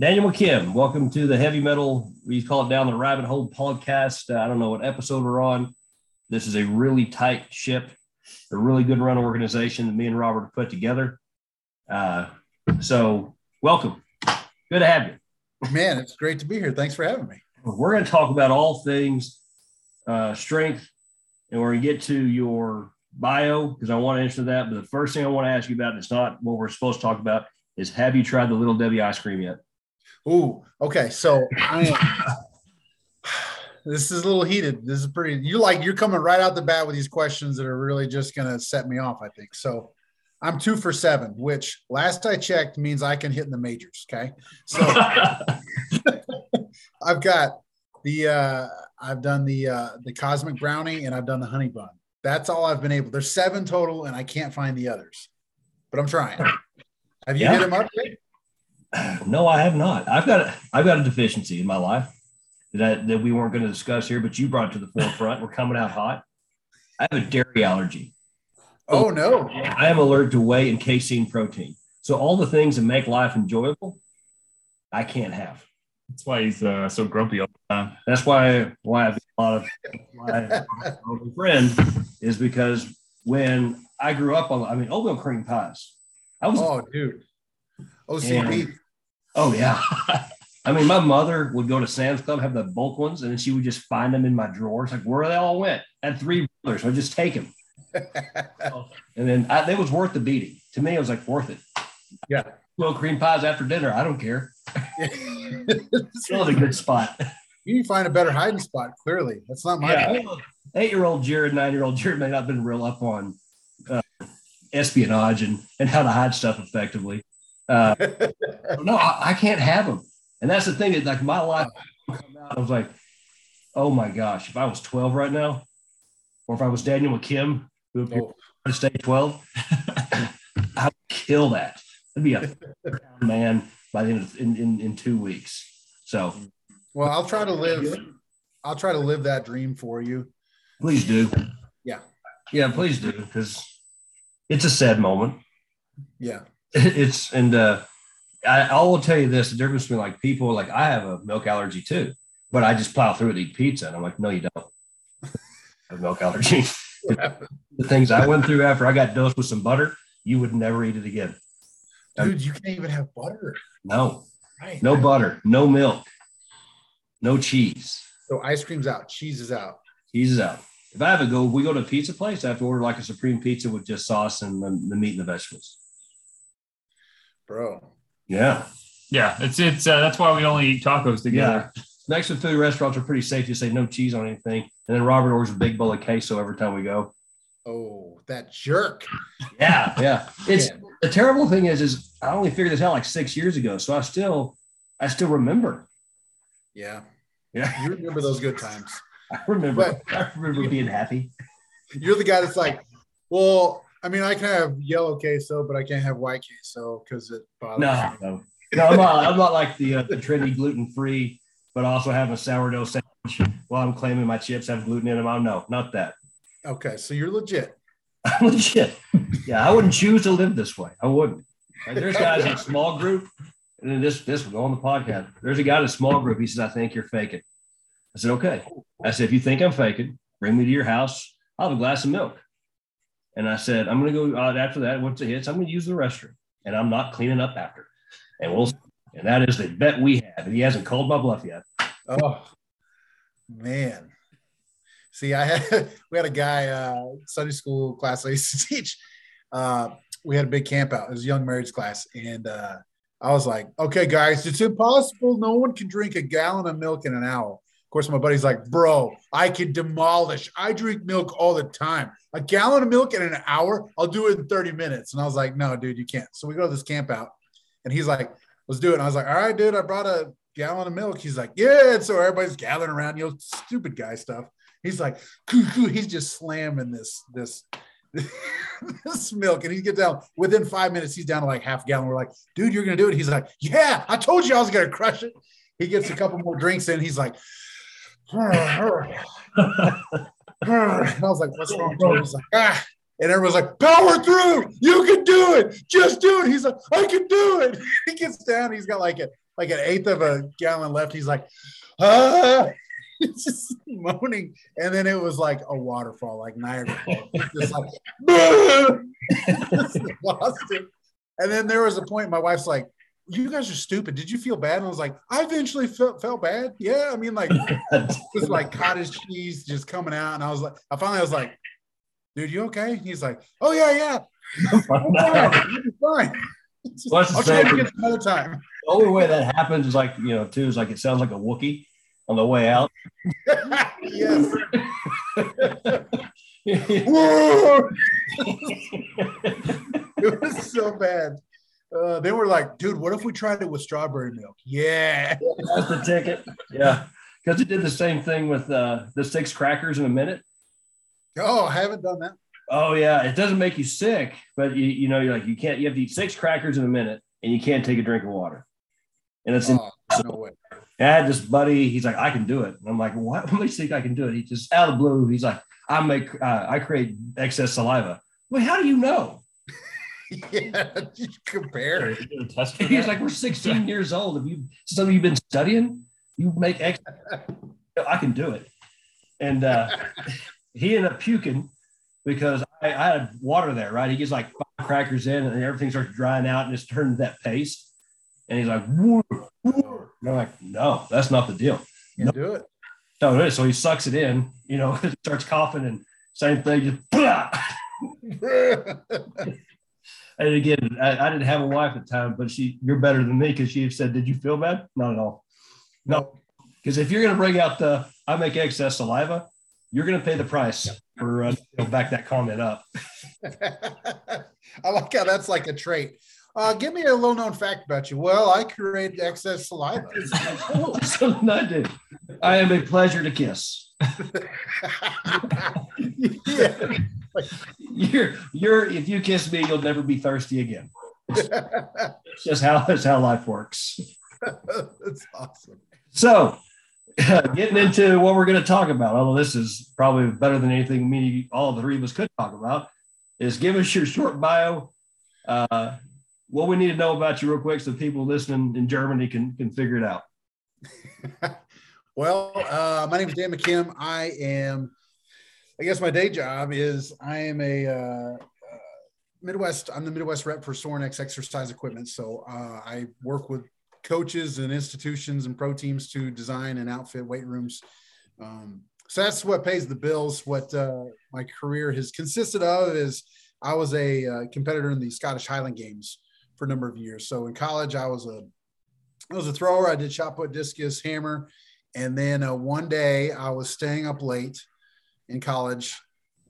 Daniel McKim, welcome to the heavy metal. We call it down the rabbit hole podcast. Uh, I don't know what episode we're on. This is a really tight ship, a really good run organization that me and Robert have put together. Uh, so, welcome. Good to have you. Man, it's great to be here. Thanks for having me. We're going to talk about all things uh, strength, and we're going to get to your bio because I want to answer that. But the first thing I want to ask you about, and it's not what we're supposed to talk about, is have you tried the Little Debbie ice cream yet? Ooh, okay. So I am. this is a little heated. This is pretty. You like you're coming right out the bat with these questions that are really just going to set me off. I think so. I'm two for seven, which last I checked means I can hit in the majors. Okay, so I've got the uh, I've done the uh, the cosmic brownie and I've done the honey bun. That's all I've been able. There's seven total, and I can't find the others, but I'm trying. Have you Yeah. hit them up? yet? No, I have not. I've got I've got a deficiency in my life that that we weren't going to discuss here, but you brought to the forefront. We're coming out hot. I have a dairy allergy. Oh no! I am allergic to whey and casein protein. So all the things that make life enjoyable, I can't have. That's why he's uh, so grumpy all the time. That's why why I've got a lot of why I have a friend is because when I grew up on I mean oatmeal cream pies. I was Oh, dude. OCP. Oh yeah. I mean, my mother would go to Sam's Club, have the bulk ones, and then she would just find them in my drawers. Like, where they all went? I had three brothers, so I just take them. And then I, it was worth the beating. To me, it was like worth it. Yeah. Well, cream pies after dinner. I don't care. Still a good spot. you need to find a better hiding spot. Clearly, that's not my. Yeah. Eight year old Jared, nine year old Jared may not have been real up on uh, espionage and, and how to hide stuff effectively. Uh, no, I, I can't have them. And that's the thing that like my life out, I was like, oh my gosh, if I was 12 right now, or if I was Daniel McKim, who appeared Oh, to stay 12, I would kill that. It'd be a man by the end of in, in, in two weeks. So well, I'll try to live. I'll try to live that dream for you. please do. Yeah. Yeah, please do. Because it's a sad moment. Yeah. It's and uh I, I will tell you this: the difference between like people like I have a milk allergy too, but I just plow through it and eat pizza, and I'm like, no, you don't. I have milk allergy. the things I went through after I got dosed with some butter, you would never eat it again. Dude, you can't even have butter. No, Right. no butter, no milk, no cheese. So ice cream's out, cheese is out. Cheese is out. If I have to go, we go to a pizza place. I have to order like a supreme pizza with just sauce and the, the meat and the vegetables. Bro. Yeah. Yeah, it's it's uh, that's why we only eat tacos together. Mexican food restaurants are pretty safe to say no cheese on anything. And then Robert orders a big bowl of queso every time we go. Oh, that jerk. Yeah, yeah. It's Yeah. the terrible thing is, is I only figured this out like six years ago. So I still, I still remember. Yeah. Yeah, You remember those good times. I remember. I remember being happy. You're the guy that's like, well, I mean, I can have yellow queso, but I can't have white queso because it bothers No, me. no, no. I'm not. I'm not like the uh, the trendy gluten free, but also having a sourdough sandwich while I'm claiming my chips have gluten in them. I'm no, not that. Okay, so you're legit. I'm legit. Yeah, I wouldn't choose to live this way. I wouldn't. Like, there's guys in a small group, and then this this will go on the podcast. There's a guy in a small group. He says, "I think you're faking." I said, "Okay." I said, "If you think I'm faking, bring me to your house. I'll have a glass of milk." And I said, "I'm going to go uh, after that. Once it hits, I'm going to use the restroom, and I'm not cleaning up after." And we'll. And that is the bet we have. And he hasn't called my bluff yet. Oh man. See, I had we had a guy uh Sunday school class I used to teach. Uh we had a big camp out. It was a young marriage class. And uh I was like, okay, guys, it's impossible. No one can drink a gallon of milk in an hour. Of course, my buddy's like, bro, I can demolish. I drink milk all the time. A gallon of milk in an hour, I'll do it in 30 minutes. And I was like, no, dude, you can't. So we go to this camp out, and he's like, let's do it. And I was like, all right, dude, I brought a gallon of milk. He's like, yeah. And so everybody's gathering around, you know, stupid guy stuff. He's like, "Coo, coo." he's just slamming this, this, this milk. And he gets down within five minutes, he's down to like half gallon. We're like, dude, you're going to do it. He's like, yeah, I told you I was going to crush it. He gets a couple more drinks in. He's like, I was like, what's wrong, bro? He's like, ah, And everyone's like, power through. You can do it. Just do it. He's like, I can do it. He gets down. He's got like a like an eighth of a gallon left. He's like, ah. Just moaning. And then it was like a waterfall, like Niagara Falls. Just like, just lost it. And then there was a point my wife's like, you guys are stupid. Did you feel bad? And I was like, I eventually felt, felt bad. Yeah. I mean, like, it was like cottage cheese just coming out. And I was like, I finally was like, dude, you okay? He's like, oh, yeah, yeah. I'm fine. Fine. Well, I'll try to get another time. The only way that happens is like, you know, too, is like it sounds like a Wookie on the way out. yes. It was so bad. Uh, they were like, dude, what if we tried it with strawberry milk? Yeah. That's the ticket. Yeah. Because it did the same thing with uh, the six crackers in a minute. Oh, I haven't done that. Oh yeah, it doesn't make you sick, but you you know you're like you can't you have to eat six crackers in a minute and you can't take a drink of water. And it's Oh, no way. I had this buddy. He's like, I can do it. And I'm like, what? Makes you think I can do it? He just out of the blue. He's like, I make uh, I create excess saliva. Wait, how do you know? yeah, just compare. You did a test for He's that? like, we're 16 years old. Have you some of you have been studying? You make X. I can do it. And uh, he ended up puking because I, I had water there, right? He gets like five crackers in and everything starts drying out and it's turned to that paste. And he's like, woo, woo. And I'm like, no, that's not the deal. Can't do it. No, it is. So he sucks it in, you know, starts coughing and same thing, just blah. And again, I, I didn't have a wife at the time, but she, you're better than me because she said, Did you feel bad? Not at all. No, because if you're going to bring out the I make excess saliva, you're going to pay the price for uh, back that comment up. I like how that's like a trait. Uh, give me a little known fact about you. Well, I create excess saliva. Something I do. I am a pleasure to kiss. yeah. You're, you're, if you kiss me, you'll never be thirsty again. It's just how, that's how life works. That's awesome. So, getting into what we're going to talk about, although this is probably better than anything me, all the three of us could talk about, is give us your short bio. Uh, what we need to know about you, real quick, so people listening in Germany can can figure it out. Well, uh, my name is Dan McKim. I am, I guess my day job is I am a uh, uh, Midwest, I'm the Midwest rep for Sorinex exercise equipment. So uh, I work with coaches and institutions and pro teams to design and outfit weight rooms. Um, so that's what pays the bills. What uh, my career has consisted of is I was a uh, competitor in the Scottish Highland Games for a number of years. So in college, I was a I was a thrower. I did shot put, discus, hammer, and then uh, one day I was staying up late in college.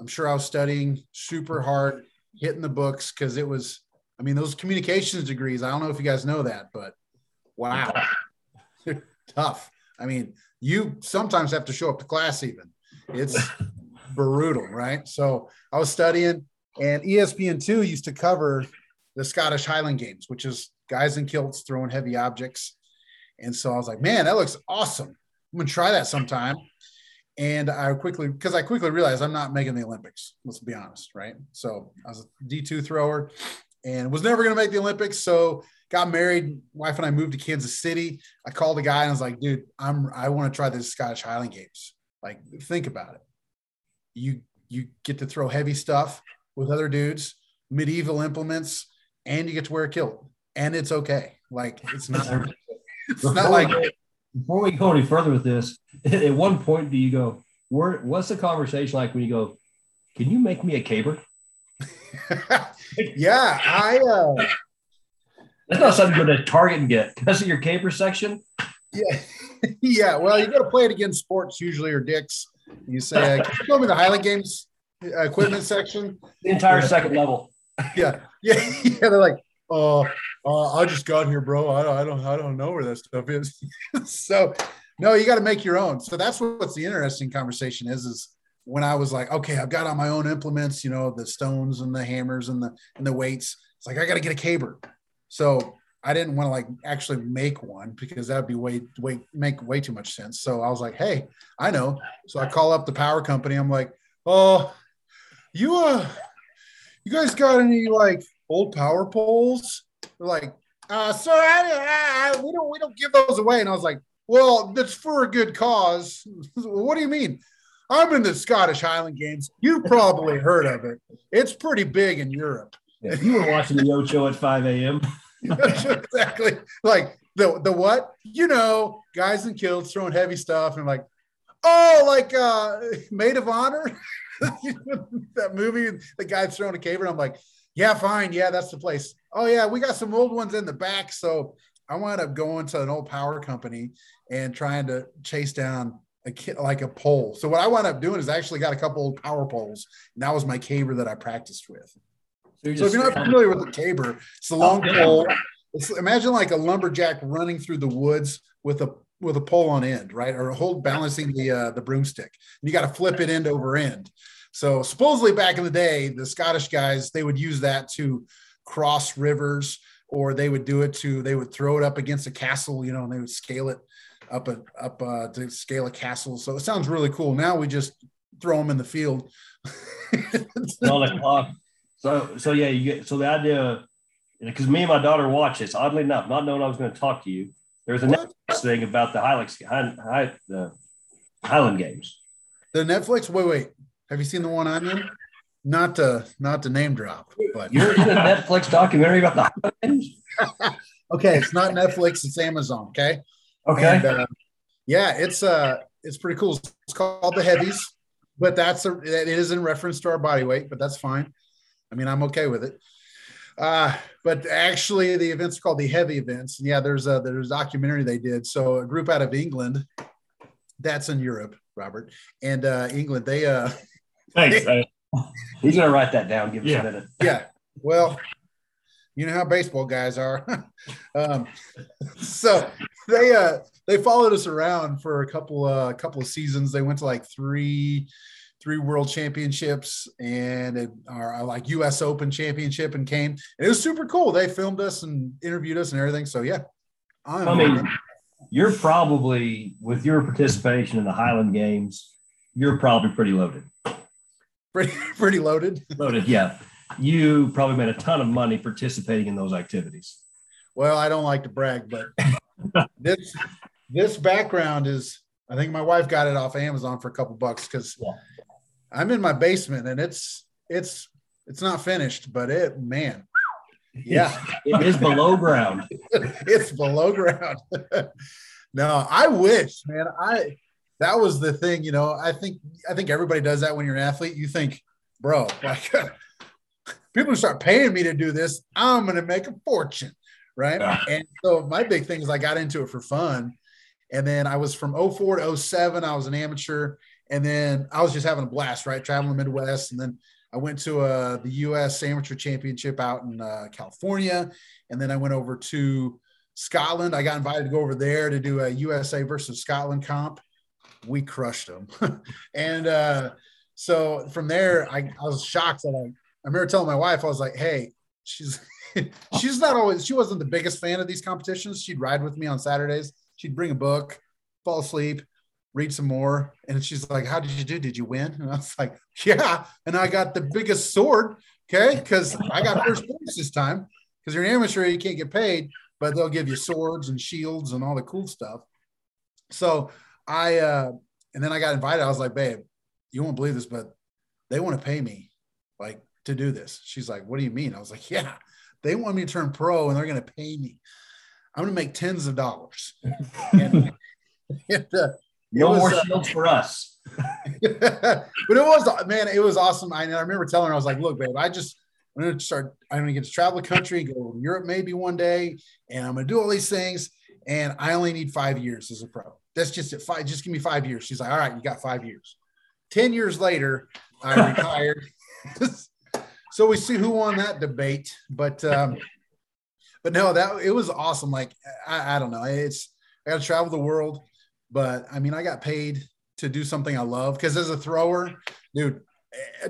I'm sure I was studying super hard, hitting the books because it was. I mean, those communications degrees. I don't know if you guys know that, but wow, they're tough. I mean, you sometimes have to show up to class even. It's brutal, right? So I was studying, and E ESPN two used to cover the Scottish Highland Games, which is guys in kilts throwing heavy objects. And so I was like, man, that looks awesome. I'm gonna try that sometime. And I quickly, because I quickly realized I'm not making the Olympics. Let's be honest, right? So I was a D2 thrower and was never gonna make the Olympics. So got married. Wife and I moved to Kansas City. I called a guy and I was like, dude, I'm I want to try this Scottish Highland Games. Like, think about it. You you get to throw heavy stuff with other dudes, medieval implements, and you get to wear a kilt. And it's okay. Like it's not it's not like before we go any further with this, at one point do you go, where, what's the conversation like when you go, can you make me a caber? yeah, I uh That's not something you go to Target and get. That's in your caper section. yeah, yeah. Well, you got to play it against sports usually or dicks. You say, "Can you show me the Highland Games uh, equipment section?" The entire Yeah. second level. Yeah, yeah, yeah. They're like, "Oh, uh, I just got here, bro. I don't, I don't, I don't know where that stuff is." so, no, you got to make your own. So that's what, what's the interesting conversation is. Is when I was like, "Okay, I've got on my own implements. You know, the stones and the hammers and the and the weights." It's like I got to get a caber. So I didn't want to like actually make one because that'd be way way make way too much sense. So I was like, hey, I know. So I call up the power company. I'm like, oh, you uh you guys got any like old power poles? Like, uh, sir, I, I, we don't we don't give those away. And I was like, well, that's for a good cause. what do you mean? I'm in the Scottish Highland Games. You probably heard of it. It's pretty big in Europe. Yeah, you were watching the Ocho at 5 a.m. exactly. Like the the what? You know, guys in kilts throwing heavy stuff and like, oh, like uh Made of Honor. that movie, the guy's throwing a caber. I'm like, yeah, fine. Yeah, that's the place. Oh, yeah, we got some old ones in the back. So I wound up going to an old power company and trying to chase down a kit like a pole. So what I wound up doing is I actually got a couple old power poles, and that was my caber that I practiced with. So, so if you're not familiar with the caber, it's a long oh, pole. It's, imagine like a lumberjack running through the woods with a with a pole on end, right, or hold balancing the uh, the broomstick. And you got to flip it end over end. So supposedly back in the day, the Scottish guys they would use that to cross rivers, or they would do it to they would throw it up against a castle, you know, and they would scale it up a, up uh, to scale a castle. So it sounds really cool. Now we just throw them in the field. so so yeah, you get so the idea because me and my daughter watch this. Oddly enough, not knowing I was going to talk to you, there's a what? Netflix thing about the Highland, High, the Highland Games. The Netflix. Wait, wait. Have you seen the one I'm in? Not to not to name drop, but you're in a Netflix documentary about the okay, it's not Netflix. It's Amazon. Okay. Okay. And, uh, yeah, it's uh, it's pretty cool. It's called the Heavies, but that's a it is in reference to our body weight, but that's fine. I mean, I'm okay with it. Uh, but actually, the events are called the heavy events. And yeah, there's a there's a documentary they did. So a group out of England, that's in Europe, Robert, and uh, England. They uh, thanks. They, he's gonna write that down. Give us yeah. a minute. Yeah. Well, you know how baseball guys are. um, so they uh they followed us around for a couple uh couple of seasons. They went to like three three world championships and it, our, like US Open championship and came. And it was super cool. They filmed us and interviewed us and everything. So yeah. I'm, i mean, you're probably with your participation in the Highland Games, you're probably pretty loaded. Pretty pretty loaded. Loaded, yeah. You probably made a ton of money participating in those activities. Well, I don't like to brag, but this this background is I think my wife got it off Amazon for a couple bucks because yeah. I'm in my basement and it's it's it's not finished, but it man, yeah, it is below ground. it's below ground. no, I wish, man. I that was the thing, you know. I think I think everybody does that when you're an athlete. You think, bro, like people start paying me to do this, I'm gonna make a fortune, right? Yeah. And so my big thing is I got into it for fun. And then I was from 04 to 07, I was an amateur. And then I was just having a blast, right? Traveling the Midwest. And then I went to uh, the U.S. Amateur Championship out in uh, California. And then I went over to Scotland. I got invited to go over there to do a USA versus Scotland comp. We crushed them. and uh, so from there, I, I was shocked that I, I remember telling my wife, I was like, hey, she's she's not always she wasn't the biggest fan of these competitions. She'd ride with me on Saturdays. She'd bring a book, fall asleep, read some more. And she's like, How did you do? Did you win? And I was like, Yeah. And I got the biggest sword. Okay. Because I got first place this time. Because you're an amateur, you can't get paid, but they'll give you swords and shields and all the cool stuff. So I, uh, and then I got invited. I was like, Babe, you won't believe this, but they want to pay me like to do this. She's like, What do you mean? I was like, Yeah, they want me to turn pro and they're going to pay me. I'm going to make tens of dollars. and, and, uh, no was, more uh, shields uh, for us. but it was man, it was awesome. I, I remember telling her, I was like, look, babe, I just I'm gonna start, I'm gonna get to travel the country, go to Europe maybe one day, and I'm gonna do all these things. And I only need five years as a pro. That's just it. Five, just give me five years. She's like, all right, you got five years. Ten years later, I retired. so we see who won that debate. But um, but no, that it was awesome. Like I, I don't know. It's I got to travel the world. But I mean, I got paid to do something I love because as a thrower, dude,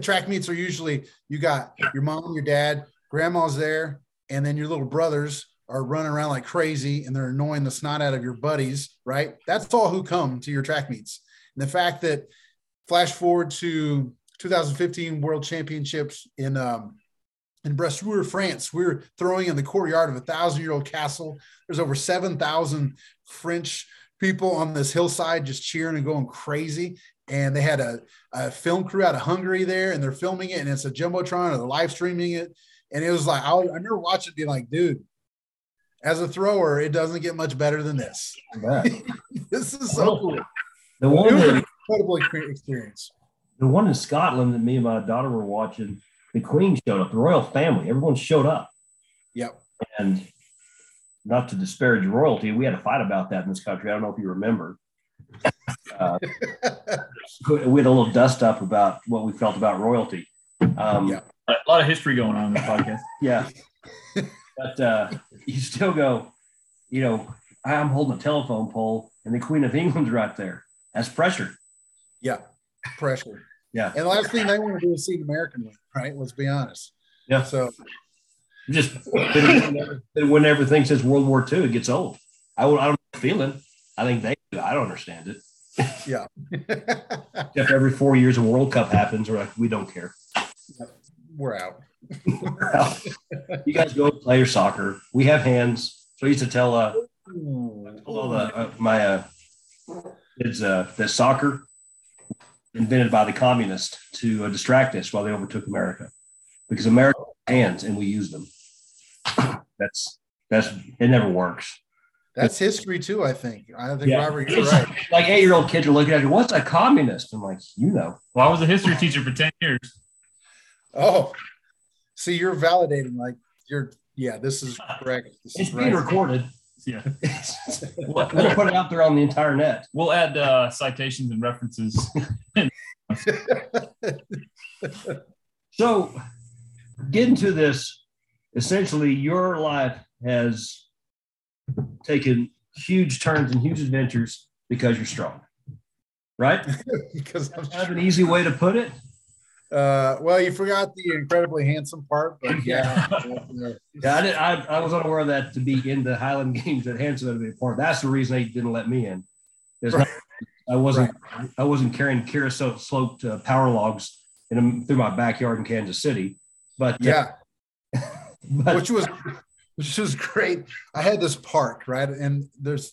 track meets are usually you got your mom, your dad, grandma's there, and then your little brothers are running around like crazy and they're annoying the snot out of your buddies, right? That's all who come to your track meets. And the fact that flash forward to 2015 World Championships in um, in Bressuire, France. We were throwing in the courtyard of a thousand year old castle. There's over 7,000 French people on this hillside just cheering and going crazy. And they had a, a, film crew out of Hungary there and they're filming it and it's a Jumbotron or they're live streaming it. And it was like, I, I remember watching it being like, dude, as a thrower, it doesn't get much better than this. this is so cool. The one that, incredible experience. The one in Scotland that me and my daughter were watching, the Queen showed up, the royal family, everyone showed up. Yep. And not to disparage royalty, we had a fight about that in this country. I don't know if you remember. Uh, we had a little dust up about what we felt about royalty. Um, yeah. A lot of history going on in the podcast. Yeah. but uh, you still go, you know, I'm holding a telephone pole and the Queen of England's right there. That's pressure. Yeah. Pressure. Yeah. And the last thing they want to do is see the American win, right? Let's be honest. Yeah. So just when everything says World War II, it gets old. I, I don't know feeling. I think they do. I don't understand it. Yeah. Except every four years a World Cup happens, we're like, we don't care. We're out. We're. You guys go play your soccer. We have hands. So I used to tell uh, all the, uh, my uh, kids uh, that soccer invented by the communists to uh, distract us while they overtook America because America has hands and we use them. That's that's it never works. That's history too, I think. I think yeah. Robert, you're right. Like eight year old kids are looking at you, what's a communist? I'm like, you know. Well, I was a history teacher for 10 years. Oh, see, you're validating, like you're yeah, this is correct. This it's is being right. recorded. Yeah. we'll, we'll put it out there on the entire net. We'll add uh, citations and references. so getting to this, essentially, your life has taken huge turns and huge adventures because you're strong, right? because I'm have an easy way to put it. Uh, well, you forgot the incredibly handsome part, but yeah, yeah, I, did, I, I was unaware of that to be in the Highland Games that handsome would be a part. That's the reason they didn't let me in. Right. I wasn't right. I wasn't carrying creosote sloped uh, power logs in through my backyard in Kansas City. But uh, yeah, but, which was which was great. I had this park right, and there's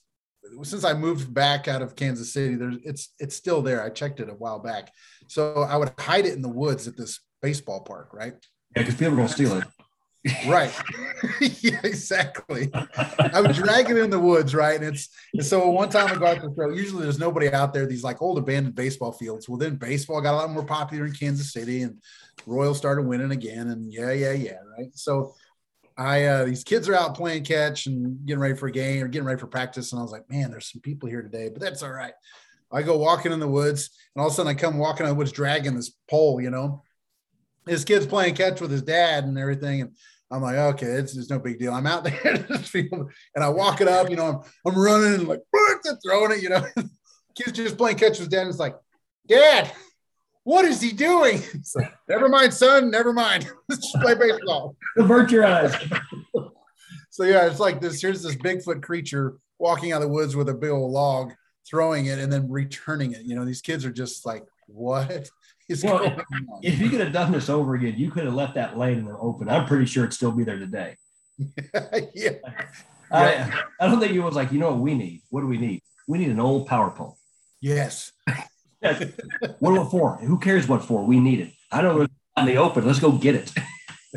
since I moved back out of Kansas City, there's it's it's still there. I checked it a while back, so I would hide it in the woods at this baseball park, right? Yeah, because people are gonna steal it. right. yeah, exactly. I would drag it in the woods, right? And it's and so one time I got to throw. Usually there's nobody out there. These like old abandoned baseball fields. Well, then baseball got a lot more popular in Kansas City, and Royals started winning again. And yeah, yeah, yeah, right. So I uh, these kids are out playing catch and getting ready for a game or getting ready for practice, and I was like, man, there's some people here today, but that's all right. I go walking in the woods, and all of a sudden I come walking in the woods dragging this pole, you know. His kid's playing catch with his dad and everything, and I'm like, okay, it's, it's no big deal. I'm out there and I walk it up, you know, I'm, I'm running and like throwing it, you know. Kid's just playing catch with his dad, and it's like, Dad, what is he doing? Like, never mind, son. Never mind. Let's just play baseball. Avert your eyes. so yeah, it's like this. Here's this Bigfoot creature walking out of the woods with a big old log, throwing it and then returning it. You know, these kids are just like, what? Is well, going on? if you could have done this over again, you could have left that lane in the open. I'm pretty sure it'd still be there today. yeah. I, I don't think it was like, you know what we need? What do we need? We need an old power pole. Yes what for? Who cares what for? We need it. I don't know in the open. Let's go get it.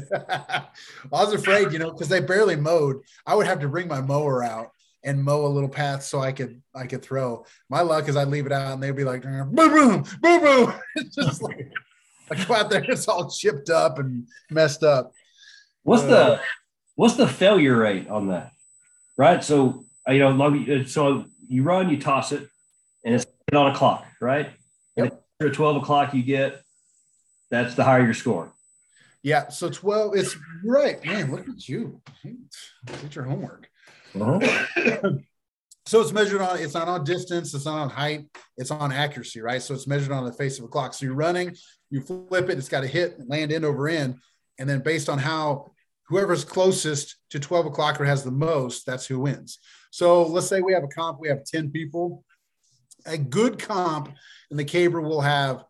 I was afraid, you know, because they barely mowed. I would have to bring my mower out and mow a little path so I could I could throw. My luck is I'd leave it out and they'd be like boom boom boom boom. It's just like I go out there, it's all chipped up and messed up. What's uh, the what's the failure rate on that? Right. So you know, so you run, you toss it, on a clock, right? Yep. And 12 o'clock you get, that's the higher your score. Yeah. So 12, it's right. Man, look at you. Get your homework. Uh-huh. so it's measured on, it's not on distance, it's not on height, it's on accuracy, right? So it's measured on the face of a clock. So you're running, you flip it, it's got to hit, land end over end. And then based on how whoever's closest to 12 o'clock or has the most, that's who wins. So let's say we have a comp, we have 10 people a good comp and the caber will have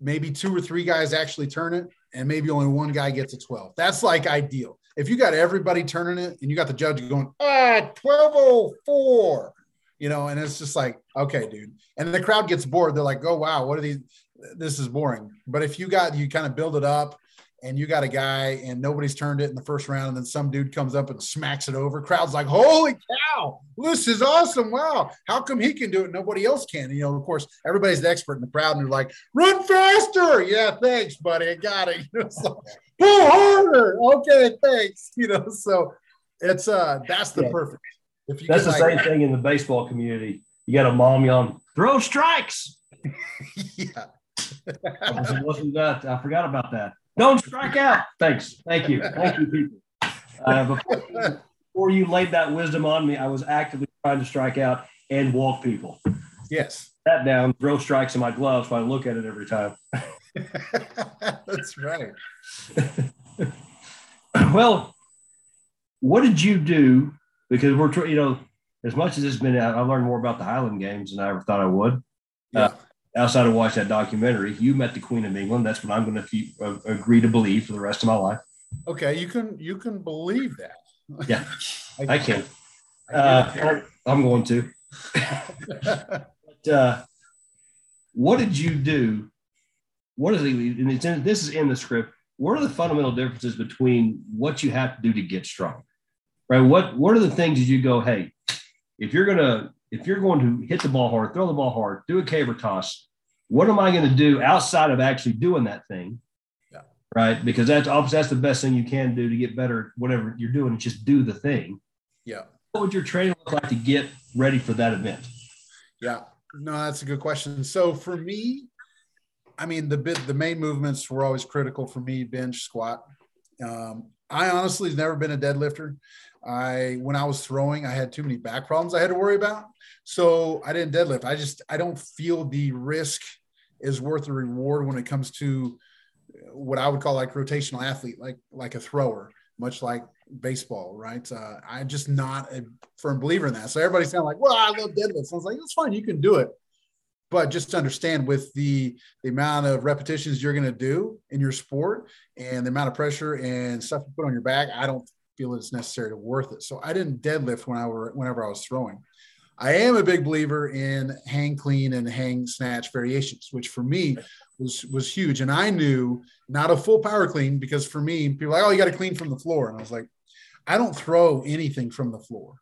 maybe two or three guys actually turn it and maybe only one guy gets a 12. That's like ideal. If you got everybody turning it and you got the judge going, ah, 1204, you know, and it's just like, okay, dude. And the crowd gets bored. They're like, oh, wow, what are these? This is boring. But if you got, you kind of build it up and you got a guy and nobody's turned it in the first round, and then some dude comes up and smacks it over. Crowd's like, "Holy cow, this is awesome! Wow, how come he can do it? Nobody else can." You know, of course, everybody's the expert in the crowd, and they're like, "Run faster!" Yeah, thanks, buddy, I got it. You know, so, pull harder. Okay, thanks. You know, so it's uh, that's the Yeah. perfect. If you That's the like- same thing in the baseball community. You got a mom yelling, throw strikes. yeah. It wasn't that. I forgot about that. Don't strike out. Thanks. Thank you. Thank you, people. Uh, before, before you laid that wisdom on me, I was actively trying to strike out and walk people. Yes. That down, throw strikes in my gloves, so I look at it every time. that's right. well, what did you do? Because we're, you know, as much as it's been out, I learned more about the Highland Games than I ever thought I would. Yeah. Outside of watch that documentary, you met the Queen of England. That's what I'm going to uh, agree to believe for the rest of my life. Okay, you can you can believe that. Yeah, I can. I uh, I'm going to. But, uh, what did you do? What is it? And it's in, this is in the script. What are the fundamental differences between what you have to do to get strong? Right. What What are the things that you go? Hey, if you're gonna if you're going to hit the ball hard, throw the ball hard, do a caber toss, what am I going to do outside of actually doing that thing? Yeah. Right. Because that's obviously that's the best thing you can do to get better. at Whatever you're doing, just do the thing. yeah. What would your training look like to get ready for that event? Yeah, no, that's a good question. So for me, I mean, the bit, the main movements were always critical for me: bench, squat. Um, I honestly have never been a deadlifter. I when I was throwing, I had too many back problems I had to worry about, so I didn't deadlift. I just I don't feel the risk is worth the reward when it comes to what I would call like rotational athlete, like like a thrower, much like baseball, right? Uh, I'm just not a firm believer in that. So everybody's of like, well, I love deadlifts. I was like, that's fine, you can do it. But just to understand with the, the amount of repetitions you're going to do in your sport and the amount of pressure and stuff you put on your back, I don't feel it's necessarily worth it. So I didn't deadlift when I were whenever I was throwing. I am a big believer in hang clean and hang snatch variations, which for me was was huge. And I knew not a full power clean because for me, people are like, oh, you got to clean from the floor. And I was like, I don't throw anything from the floor.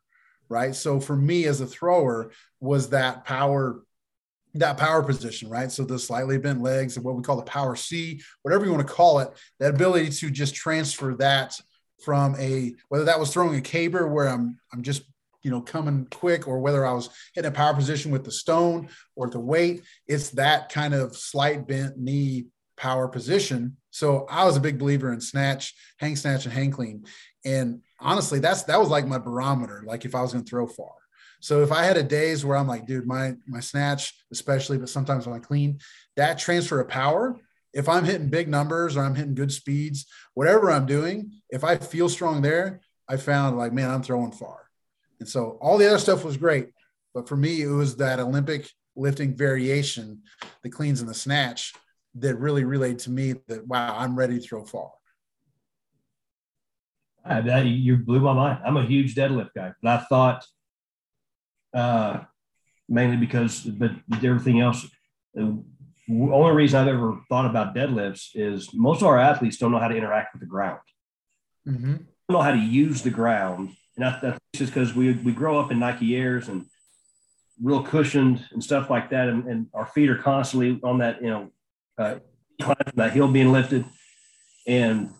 Right. So for me as a thrower was that power, that power position, right? So the slightly bent legs and what we call the power C, whatever you want to call it, that ability to just transfer that from a whether that was throwing a caber where I'm I'm just you know coming quick or whether I was hitting a power position with the stone or the weight, it's that kind of slight bent knee power position. So I was a big believer in snatch, hang snatch, and hang clean. And honestly, that's that was like my barometer, like if I was going to throw far. So if I had a days where I'm like, dude, my my snatch, especially, but sometimes when I clean, that transfer of power, if I'm hitting big numbers or I'm hitting good speeds, whatever I'm doing, if I feel strong there, I found like, man, I'm throwing far. And so all the other stuff was great. But for me, it was that Olympic lifting variation, the cleans and the snatch, that really relayed to me that, wow, I'm ready to throw far. Ah, that, you blew my mind. I'm a huge deadlift guy, but I thought uh, mainly because, but everything else. The only reason I've ever thought about deadlifts is most of our athletes don't know how to interact with the ground. Mm-hmm. Don't know how to use the ground, and I, that's just because we we grow up in Nike Airs and real cushioned and stuff like that, and, and our feet are constantly on that, you know, uh, that hill being lifted, and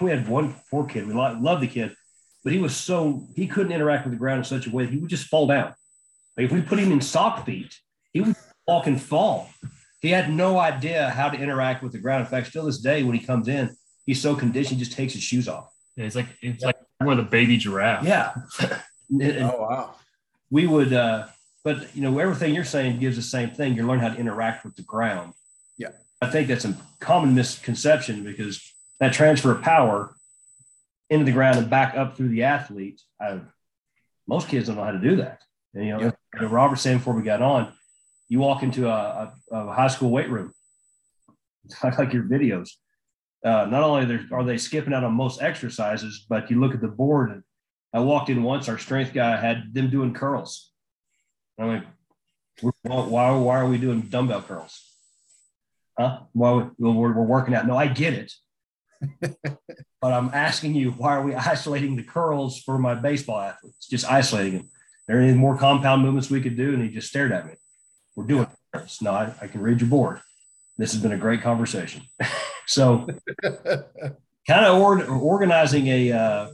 we had one poor kid. We lo- loved the kid, but he was so he couldn't interact with the ground in such a way that he would just fall down. Like if we put him in sock feet, he would walk and fall. He had no idea how to interact with the ground. In fact, still this day, when he comes in, he's so conditioned, he just takes his shoes off. Yeah, it's like it's like we're the baby giraffe. Yeah. And- and Oh, wow. we would, uh, but you know, everything you're saying gives the same thing. You learn how to interact with the ground. Yeah. I think that's a common misconception because that transfer of power into the ground and back up through the athlete. I, most kids don't know how to do that. And, you know, Yeah. the Robert saying before we got on, you walk into a, a, a high school weight room, It's like your videos. Uh, not only are they skipping out on most exercises, but you look at the board. And I walked in once, our strength guy had them doing curls. I'm like, why, why are we doing dumbbell curls? Huh? Well, we're, we're working out. No, I get it. but I'm asking you, why are we isolating the curls for my baseball athletes? Just isolating them. There are any more compound movements we could do? And he just stared at me. We're doing curls. No, I, I can read your board. This has been a great conversation. so, kind of or, organizing a uh,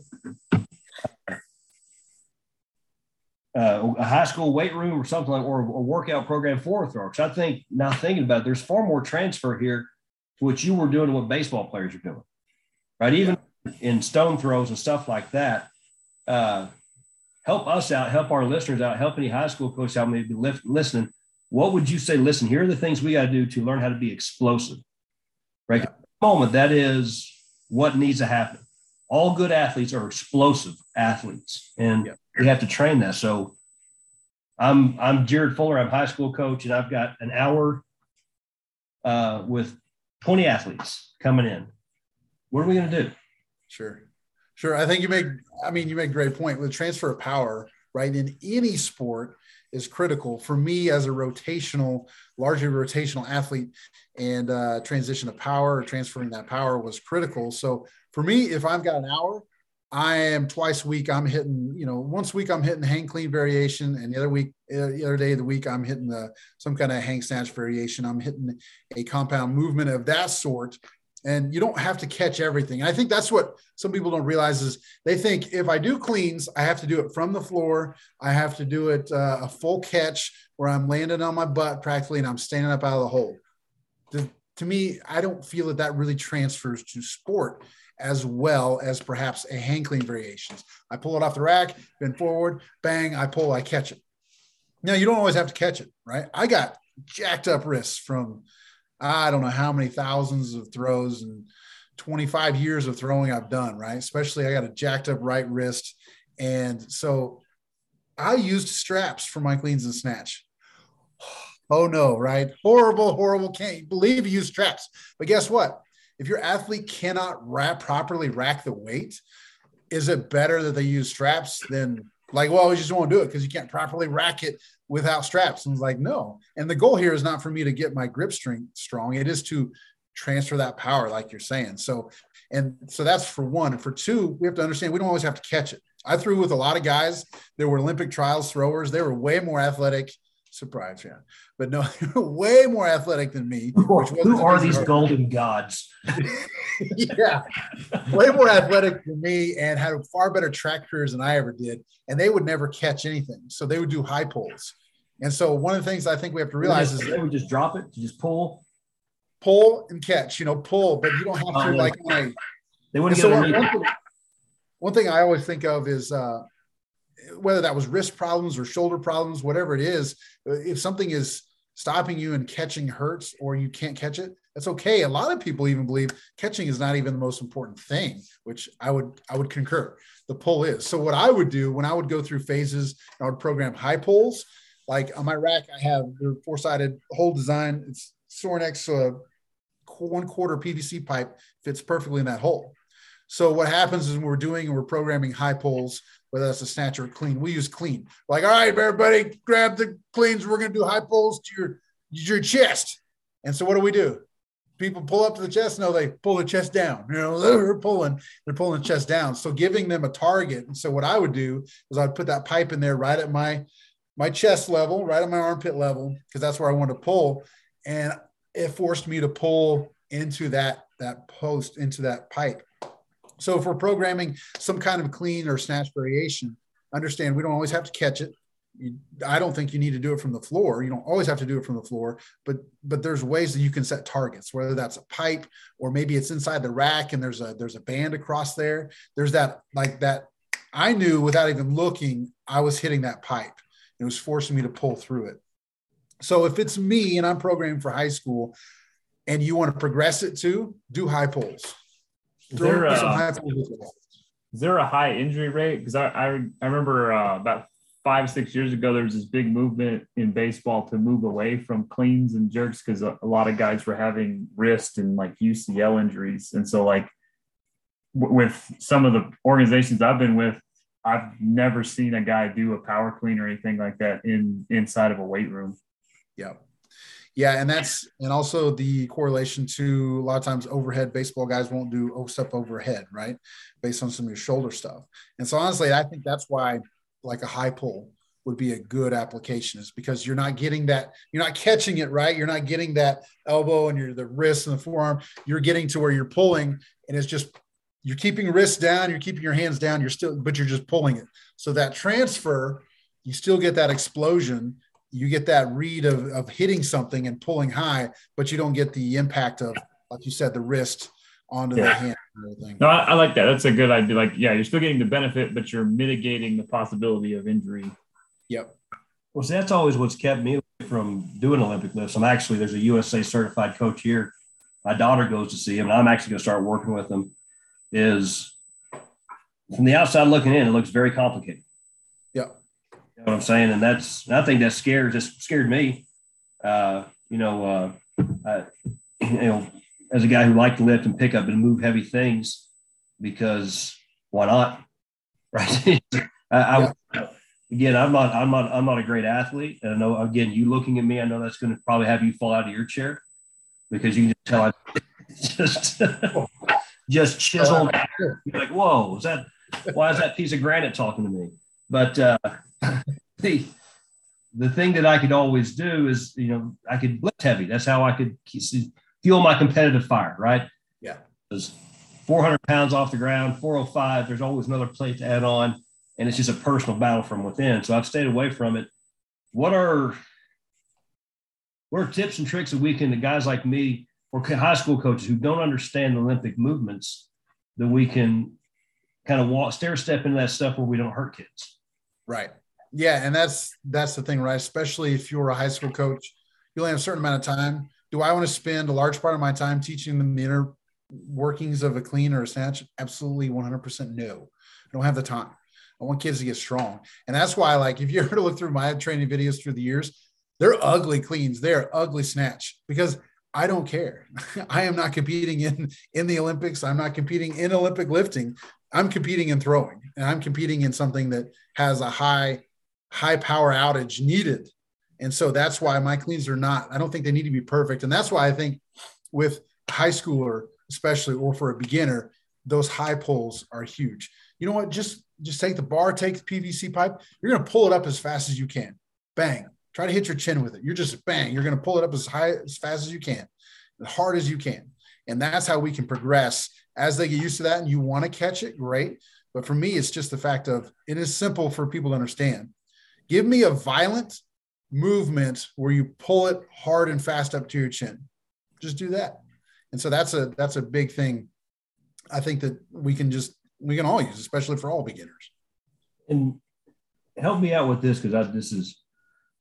uh, a high school weight room or something like, or a workout program for throwers. I think now thinking about it, there's far more transfer here to what you were doing and what baseball players are doing, right? Even in stone throws and stuff like that. Uh, help us out, help our listeners out, help any high school coach out maybe lift, listening. What would you say? Listen, here are the things we got to do to learn how to be explosive, right? Yeah. At the moment, that is what needs to happen. All good athletes are explosive athletes, and yeah we have to train that. So I'm I'm Jared Fuller. I'm high school coach, and I've got an hour uh, with 20 athletes coming in. What are we going to do? Sure, sure. I think you make. I mean, you make a great point with transfer of power. Right in any sport is critical for me as a rotational, largely rotational athlete, and uh, transition of power transferring that power was critical. So for me, if I've got an hour, I am twice a week. I'm hitting, you know, once a week I'm hitting hang clean variation, and the other week, uh, the other day of the week I'm hitting the some kind of hang snatch variation. I'm hitting a compound movement of that sort, and you don't have to catch everything. I think that's what some people don't realize is they think if I do cleans, I have to do it from the floor. I have to do it uh, a full catch where I'm landing on my butt practically, and I'm standing up out of the hole. To, to me, I don't feel that that really transfers to sport as well as perhaps a hang clean variations. I pull it off the rack, bend forward, bang, I pull, I catch it. Now you don't always have to catch it, right? I got jacked up wrists from I don't know how many thousands of throws and 25 years of throwing I've done, right? Especially I got a jacked up right wrist. And so I used straps for my cleans and snatch. Oh no, right? Horrible, horrible. Can't believe you use straps. But guess what? if your athlete cannot wrap properly rack the weight, is it better that they use straps than like, well, we just won't do it because you can't properly rack it without straps? And it's like, no. And the goal here is not for me to get my grip strength strong. It is to transfer that power, like you're saying. So, and so that's for one. And for two, we have to understand we don't always have to catch it. I threw with a lot of guys that were Olympic trials throwers. They were way more athletic surprise yeah. But no way more athletic than me who are these golden gods? Yeah. Way more athletic than me and had far better track careers than i ever did and they would never catch anything. So they would do high pulls. And so one of the things i think we have to realize is they would just drop it just pull. Pull and catch you know pull but you don't have to oh, like they wouldn't so one, one, thing, one thing i always think of is uh whether that was wrist problems or shoulder problems, whatever it is, if something is stopping you and catching hurts or you can't catch it, that's okay. A lot of people even believe catching is not even the most important thing, which I would I would concur. The pull is. So what I would do when I would go through phases, I would program high pulls. Like on my rack, I have the four-sided hole design. It's Sorinex uh, one quarter PVC pipe fits perfectly in that hole. So what happens is when we're doing and we're programming high pulls, whether that's a snatch or clean. We use clean. Like, all right, everybody, grab the cleans. We're going to do high pulls to your your chest. And so, what do we do? People pull up to the chest. No, they pull the chest down. You know, they're pulling, they're pulling the chest down. So, giving them a target. And so, what I would do is I'd put that pipe in there right at my my chest level, right at my armpit level, because that's where I want to pull. And it forced me to pull into that that post into that pipe so if we're programming some kind of clean or snatch variation, understand we don't always have to catch it. You, I don't think you need to do it from the floor. You don't always have to do it from the floor, but but there's ways that you can set targets, whether that's a pipe or maybe it's inside the rack and there's a there's a band across there. There's that like that. I knew without even looking, I was hitting that pipe. It was forcing me to pull through it. So if it's me and I'm programming for high school, and you want to progress it to, do high pulls. Is there, a, is there a high injury rate? Because I, I, I remember uh, about five six years ago there was this big movement in baseball to move away from cleans and jerks because a, a, lot of guys were having wrist and like ucl injuries. And so like w- with some of the organizations i've been with i've never seen a guy do a power clean or anything like that in inside of a weight room. Yeah yeah and that's and also the correlation to a lot of times overhead baseball guys won't do step overhead right? Based on some of your shoulder stuff. And so honestly i think that's why like a high pull would be a good application is because you're not getting that you're not catching it right? You're not getting that elbow and your the wrist and the forearm. You're getting to where you're pulling and it's just you're keeping wrists down you're keeping your hands down you're still but you're just pulling it. So that transfer you still get that explosion you get that read of, of hitting something and pulling high but you don't get the impact of like you said the wrist onto yeah. the hand no, I, I, like that. That's a good idea. Like, yeah, you're still getting the benefit, but you're mitigating the possibility of injury. Yep. Well, see, that's always what's kept me from doing Olympic lifts. I'm actually there's a USA certified coach here. My daughter goes to see him, and I'm actually going to start working with him. Is from the outside looking in, it looks very complicated. Yeah. You know what I'm saying? And that's I think that scared just scared me. Uh, you know, uh, I, you know, as a guy who liked to lift and pick up and move heavy things because why not? Right. I, I, again, I'm not, I'm not, I'm not a great athlete. And I know, again, you looking at me, I know that's going to probably have you fall out of your chair because you can just tell I just, just chiseled. You're like, whoa, is that, why is that piece of granite talking to me? But, uh, the, the thing that I could always do is, you know, I could lift heavy. That's how I could fuel my competitive fire, right? Yeah. Because 400 pounds off the ground, 405, there's always another plate to add on. And it's just a personal battle from within. So I've stayed away from it. What are what are tips and tricks that we can, the guys like me or high school coaches who don't understand the Olympic movements, that we can kind of walk, stair step into that stuff where we don't hurt kids. Right. Yeah. And that's, that's the thing, right? Especially if you're a high school coach, you only have a certain amount of time do I want to spend a large part of my time teaching them the inner workings of a clean or a snatch? Absolutely 100% no. I don't have the time. I want kids to get strong. And that's why, like, if you ever look through my training videos through the years, they're ugly cleans, they're ugly snatch because I don't care. I am not competing in in the Olympics. I'm not competing in Olympic lifting. I'm competing in throwing, and I'm competing in something that has a high high power outage needed and so that's why my cleans are not, I don't think they need to be perfect. And that's why I think with high schooler, especially, or for a beginner, those high pulls are huge. You know what? Just just take the bar, take the PVC pipe. You're going to pull it up as fast as you can. Bang. Try to hit your chin with it. You're just bang. You're going to pull it up as high as fast as you can, as hard as you can. And that's how we can progress as they get used to that. And you want to catch it, great. But for me, it's just the fact of it is simple for people to understand. Give me a violent movement where you pull it hard and fast up to your chin. Just do that. And so that's a that's a big thing. I think that we can just we can all use, especially for all beginners. And help me out with this because this is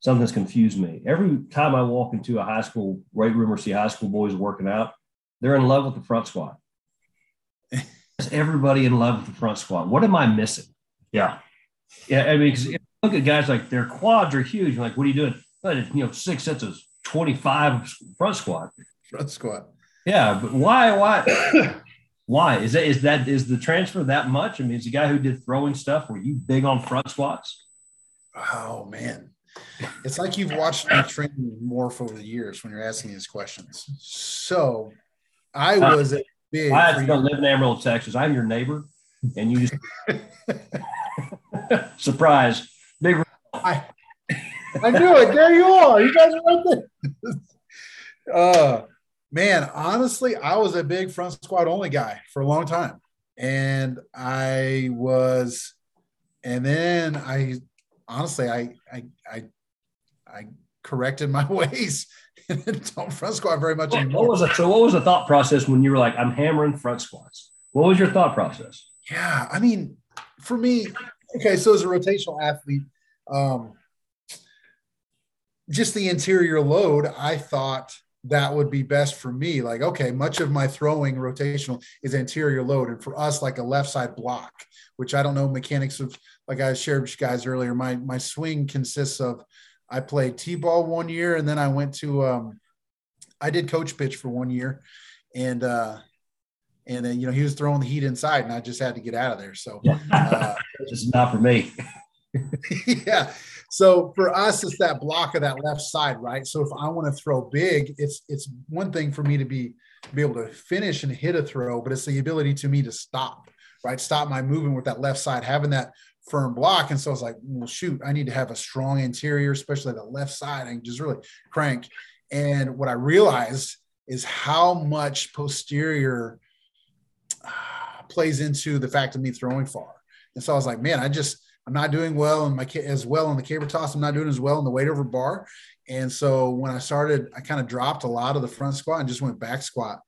something that's confused me. Every time I walk into a high school weight room or see high school boys working out, they're in love with the front squat. Everybody in love with the front squat. What am I missing? Yeah. Yeah. I mean, because look at guys like their quads are huge. You're like, what are you doing? But you know, six sets of 25 front squat. Front squat. Yeah, but why? Why? why is that? Is that is the transfer that much? I mean, is the guy who did throwing stuff. Were you big on front squats? Oh man, it's like you've watched me train morph over the years when you're asking these questions. So, I uh, was a big. I actually don't live in Amarillo, Texas. I'm your neighbor, and you just surprise. Big. I, I knew it. There you are. You guys are right there. uh, man, honestly, I was a big front squat only guy for a long time, and I was, and then I, honestly, I, I, I, I corrected my ways. don't front squat very much anymore. What was it? So, what was the thought process when you were like, "I'm hammering front squats"? What was your thought process? Yeah, I mean, for me, okay, so as a rotational athlete, um, just the anterior load, I thought that would be best for me. Like, okay, much of my throwing rotational is anterior load. And for us, like a left side block, which I don't know mechanics of, like I shared with you guys earlier, my, my swing consists of, I played T-ball one year and then I went to, um, I did coach pitch for one year and, uh, and then, you know, he was throwing the heat inside and I just had to get out of there. So, uh, just not for me. yeah. So for us, it's that block of that left side, right? So if I want to throw big, it's it's one thing for me to be be able to finish and hit a throw, but it's the ability to me to stop, right? Stop my movement with that left side, having that firm block. And so I was like, well, shoot, I need to have a strong anterior, especially the left side, and just really crank. And what I realized is how much posterior uh, plays into the fact of me throwing far. And so I was like, man, I just I'm not doing well in my as well on the caber toss. I'm not doing as well in the weight over bar. And so when I started, I kind of dropped a lot of the front squat and just went back squat.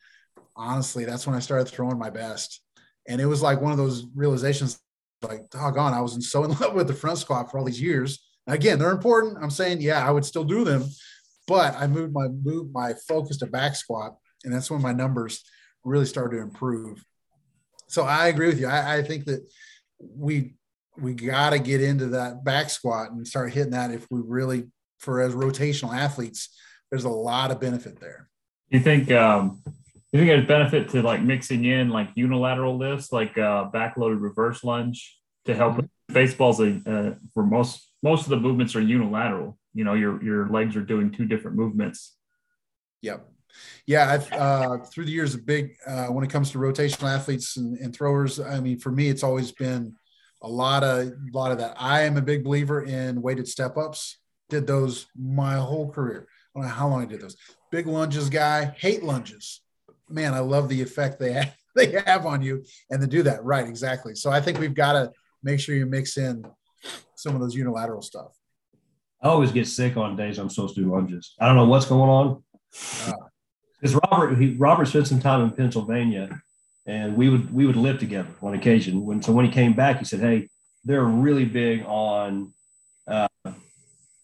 Honestly, that's when I started throwing my best. And it was like one of those realizations like, doggone, I was in so in love with the front squat for all these years. Again, they're important. I'm saying, yeah, I would still do them, but I moved my moved my focus to back squat, and that's when my numbers really started to improve. So I agree with you. I, I think that we we got to get into that back squat and start hitting that if we really for as rotational athletes there's a lot of benefit there you think um you think there's benefit to like mixing in like unilateral lifts like uh backloaded reverse lunge to help mm-hmm. baseball's a uh, for most most of the movements are unilateral you know your your legs are doing two different movements yep yeah i've uh through the years a big uh when it comes to rotational athletes and, and throwers i mean for me it's always been a lot of a lot of that. I am a big believer in weighted step ups. Did those my whole career. I don't know how long I did those. Big lunges guy, hate lunges. Man, I love the effect they have, they have on you and to do that right exactly. So I think we've got to make sure you mix in some of those unilateral stuff. I always get sick on days I'm supposed to do lunges. I don't know what's going on. Because uh, Robert, he, Robert spent some time in Pennsylvania and we would we would live together on occasion. When so when he came back, he said, "Hey, they're really big on uh,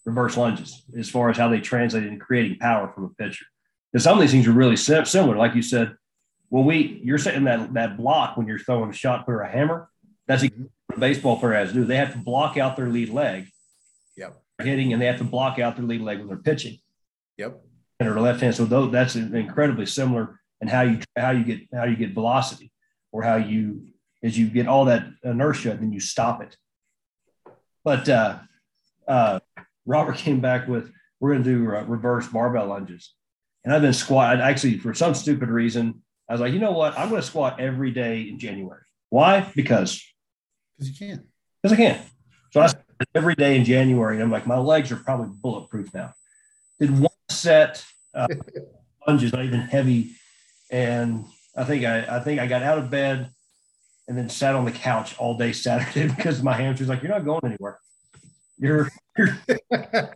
reverse lunges as far as how they translate into creating power from a pitcher. Some of these things are really similar, like you said. When we you're setting that that block when you're throwing a shot put or a hammer, that's what a baseball player has to do. They have to block out their lead leg. Yep. Hitting and they have to block out their lead leg when they're pitching. Yep. And or left hand. So those, that's incredibly similar and how you how you get how you get velocity or how you as you get all that inertia then you stop it but uh, uh, robert came back with we're going to do uh, reverse barbell lunges and i've been squat actually for some stupid reason i was like you know what? I'm going to squat every day in january. Why? Because. Because you can. Because i can. So i every day in january and i'm like my legs are probably bulletproof now. Did one set uh, lunges not even heavy and I think I, I think I got out of bed and then sat on the couch all day Saturday because my hamstrings like, you're not going anywhere. You're you're, the,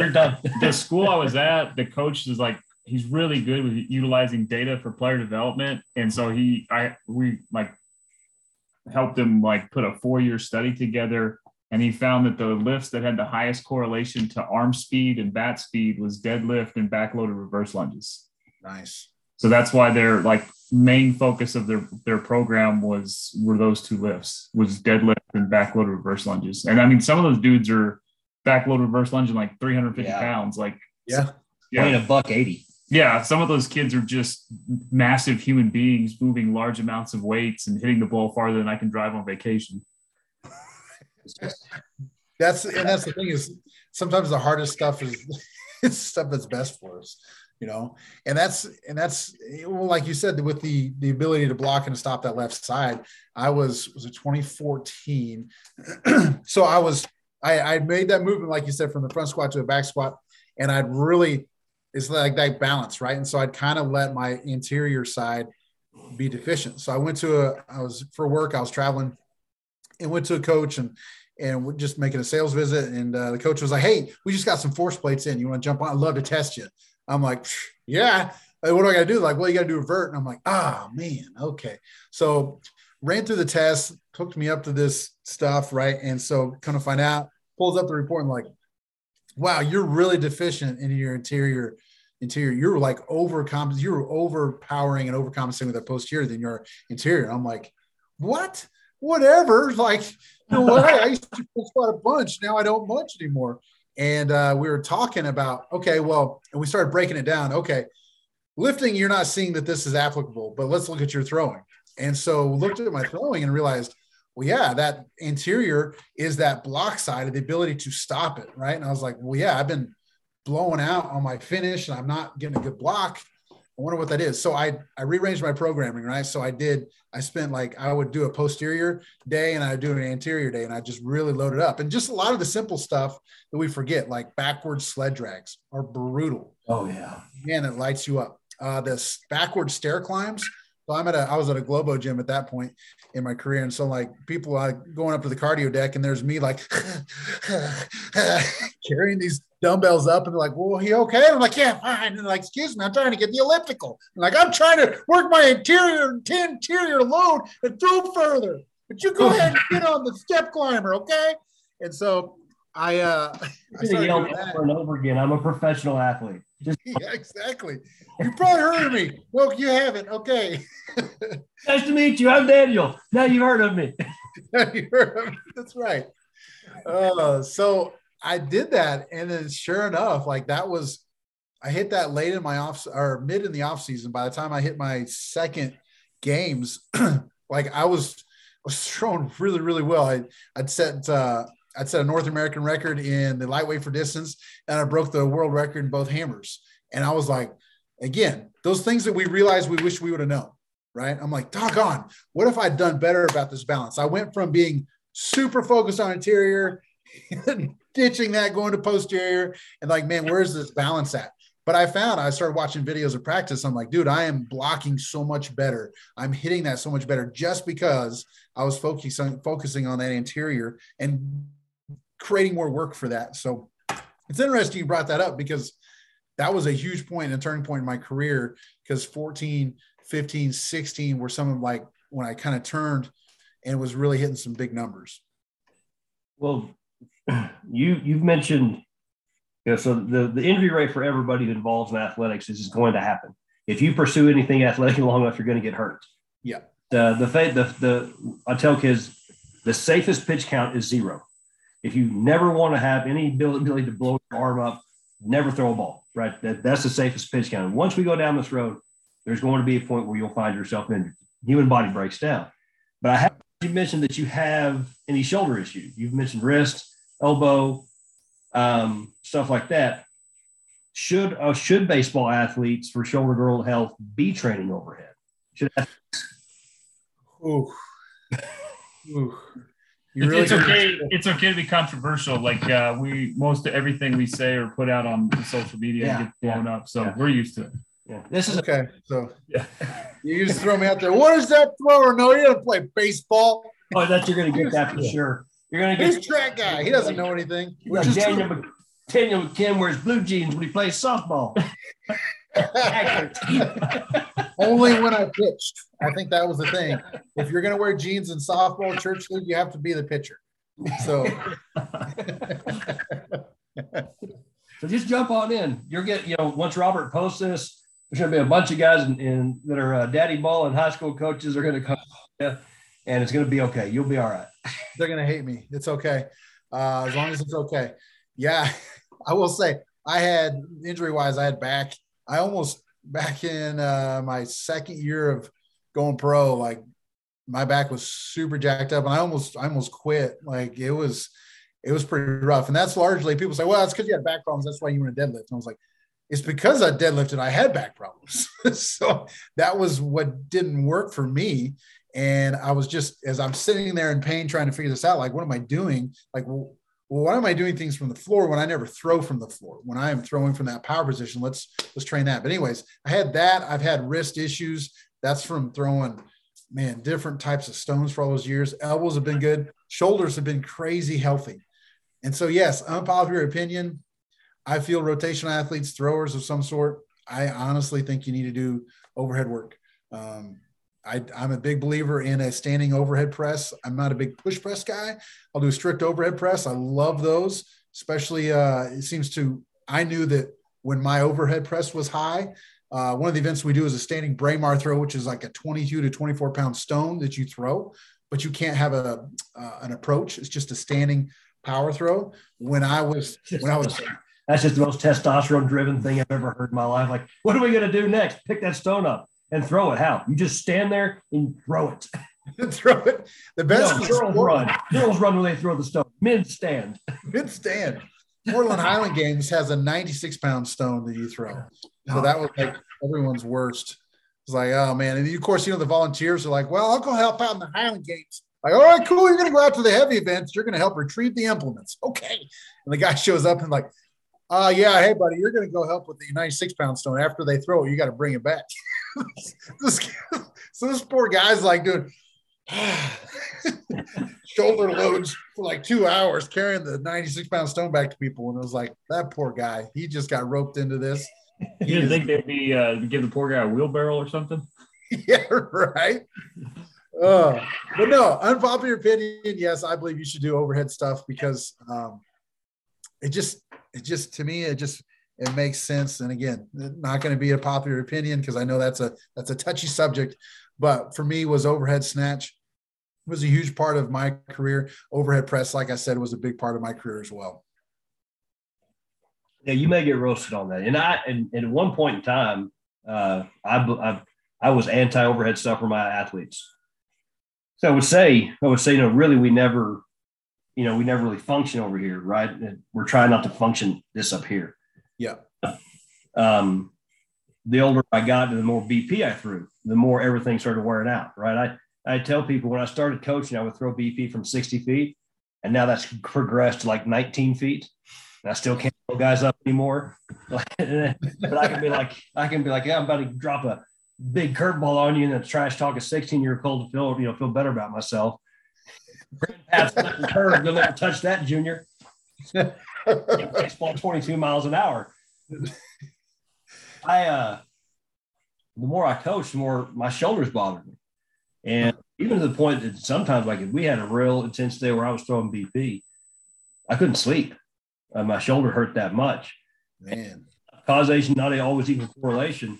you're done. the school I was at, the coach is like, he's really good with utilizing data for player development. And so he, I, we like helped him like put a four year study together. And he found that the lifts that had the highest correlation to arm speed and bat speed was deadlift and backloaded reverse lunges. Nice. So that's why their like main focus of their their program was were those two lifts was deadlift and backload reverse lunges. And I mean, some of those dudes are backload reverse lunging like 350 yeah. pounds. Like yeah, yeah, a buck 80. Yeah, some of those kids are just massive human beings moving large amounts of weights and hitting the ball farther than I can drive on vacation. that's and that's the thing is sometimes the hardest stuff is it's stuff that's best for us you know and that's and that's well, like you said with the the ability to block and stop that left side i was was it 2014 so i was i i made that movement like you said from the front squat to a back squat and i'd really it's like that balance right and so i'd kind of let my anterior side be deficient so i went to a i was for work i was traveling and went to a coach and and we're just making a sales visit and uh, the coach was like hey we just got some force plates in you want to jump on i'd love to test you I'm like, yeah. Like, what do I got to do? Like, well, you got to do a vert. And I'm like, ah, oh, man, okay. So ran through the test, hooked me up to this stuff, right? And so kind of find out, pulls up the report and like, wow, you're really deficient in your anterior anterior. You're like overcompensating, you're overpowering and overcompensating with a posterior than your anterior. I'm like, what? Whatever. Like, no way. I used to push a bunch. Now I don't munch anymore. And uh, we were talking about, okay, well, and we started breaking it down. Okay, lifting, you're not seeing that this is applicable, but let's look at your throwing. And so looked at my throwing and realized, well, yeah, that anterior is that block side of the ability to stop it, right? And I was like, well, yeah, I've been blowing out on my finish and I'm not getting a good block. I wonder what that is. So I I rearranged my programming, right? So I did. I spent like I would do a posterior day and I would do an anterior day, and I just really loaded up. And just a lot of the simple stuff that we forget, like backward sled drags, are brutal. Oh yeah, man, it lights you up. Uh, this backward stair climbs so I'm at a, I was at a Globo gym at that point in my career. And so like people are going up to the cardio deck and there's me like carrying these dumbbells up and they're like, well, are you okay? And I'm like, yeah, fine. And they're like, excuse me, I'm trying to get the elliptical. I'm like, I'm trying to work my anterior, anterior load and throw further. But you go ahead and get on the step climber, okay? And so I uh I yell over and over again. I'm a professional athlete. Just yeah, exactly. You probably heard of me. Well, you haven't. Okay. nice to meet you. I'm Daniel. Now you've heard of me. you heard of me. That's right. Uh, so I did that, and then sure enough, like that was I hit that late in my off or mid in the off season. By the time I hit my second games, like I was was throwing really really well. I I'd set uh, I'd set a North American record in the lightweight for distance, and I broke the world record in both hammers. And I was like, again, those things that we realized we wish we would have known, right? I'm like, doggone, what if I'd done better about this balance? I went from being super focused on anterior, ditching that, going to posterior, and like, man, where's this balance at? But I found I started watching videos of practice. I'm like, dude, I am blocking so much better. I'm hitting that so much better just because I was focusing focusing on that anterior and creating more work for that. So it's interesting you brought that up because that was a huge point and a turning point in my career because 14, 15, 16 were some of like when I kind of turned and was really hitting some big numbers. Well, you you've mentioned you know, so the, the injury rate for everybody that involves in athletics is, is going to happen. If you pursue anything athletic long enough, you're going to get hurt. Yeah. The the the the I tell kids the safest pitch count is zero. If you never want to have any ability to blow your arm up, never throw a ball, right? That, that's the safest pitch count. Once we go down this road, there's going to be a point where you'll find yourself injured. Human body breaks down. But I have you mentioned that you have any shoulder issues. You've mentioned wrist, elbow, um, stuff like that. Should uh, should baseball athletes for shoulder girdle health be training overhead? Should Ooh. Ooh. Really it's okay. It's okay to be controversial. Like uh, we, most of everything we say or put out on social media yeah, gets blown yeah, up. So yeah. we're used to it. Yeah. This is okay. So yeah, you just throw me out there. What is that thrower? No, you don't play baseball. Oh, that you're going to get that for sure. You're going to get this track guy. He doesn't know anything. Daniel, Mc, Daniel McKim wears blue jeans when he plays softball. Only when I pitched. I think that was the thing. If you're going to wear jeans in softball church league, you have to be the pitcher. So, so just jump on in. You're getting, you know, once Robert posts this, there's going to be a bunch of guys in, in that are uh, daddy ball and high school coaches are going to come, yeah, and it's going to be okay. You'll be all right. They're going to hate me. It's okay, uh, as long as it's okay. Yeah, I will say I had injury wise, I had back. I almost back in uh, my second year of going pro, like my back was super jacked up, and I almost I almost quit. Like it was it was pretty rough, and that's largely people say, well, that's because you had back problems. That's why you were in a deadlift. And I was like, it's because I deadlifted. I had back problems, so that was what didn't work for me. And I was just as I'm sitting there in pain trying to figure this out, like, what am I doing? Like, well, well, why am I doing things from the floor when I never throw from the floor? When I am throwing from that power position, let's let's train that. But anyways, I had that. I've had wrist issues. That's from throwing, man, different types of stones for all those years. Elbows have been good. Shoulders have been crazy healthy. And so, yes, unpopular opinion. I feel rotational athletes, throwers of some sort. I honestly think you need to do overhead work. Um, I, am a big believer in a standing overhead press. I'm not a big push press guy. I'll do a strict overhead press. I love those, especially uh, it seems to. I knew that when my overhead press was high. Uh, one of the events we do is a standing Braemar throw, which is like a 22 to 24 pound stone that you throw, but you can't have a uh, an approach. It's just a standing power throw. When I was when I was that's just the most testosterone driven thing I've ever heard in my life. Like, what are we going to do next? Pick that stone up and throw it. How? You just stand there and throw it. throw it. The best no, girls run. Girls run when they throw the stone. Men stand. Men stand. Portland Highland Games has a 96 pound stone that you throw. So that was like everyone's worst. It's like, oh man. And of course, you know, the volunteers are like, well, I'll go help out in the Highland Games. Like, all right, cool. You're going to go out to the heavy events. You're going to help retrieve the implements. Okay. And the guy shows up and like, uh, yeah, hey, buddy, you're going to go help with the 96 pound stone. After they throw it, you got to bring it back. this, so this poor guy's like doing shoulder loads for like two hours carrying the 96 pound stone back to people. And it was like, that poor guy, he just got roped into this. You didn't think they'd be uh, give the poor guy a wheelbarrow or something? Yeah, right. Uh, but no, unpopular opinion. Yes, I believe you should do overhead stuff because um, it just, it just to me, it just it makes sense. And again, not going to be a popular opinion because I know that's a that's a touchy subject. But for me, was overhead snatch was a huge part of my career. Overhead press, like I said, was a big part of my career as well. Yeah, you may get roasted on that. And I, and, and at one point in time, uh, I, I, I was anti overhead stuff for my athletes. So I would say, I would say, you know, really, we never, you know, we never really function over here, right? We're trying not to function this up here. Yeah. Um, the older I got, the more BP I threw, the more everything started wearing out, right? I, I tell people when I started coaching, I would throw BP from 60 feet, and now that's progressed to like 19 feet. And I still can't pull guys up anymore. but I can be like, I can be like, yeah, I'm about to drop a big curveball on you and then trash talk a 16 year old to feel, you know, feel better about myself. Pat's curve, you'll never touch that, Junior. baseball 22 miles an hour. I uh the more I coached, the more my shoulders bothered me. And even to the point that sometimes like if we had a real intense day where I was throwing BP, I couldn't sleep. Uh, my shoulder hurt that much. Man. Causation, not always even correlation.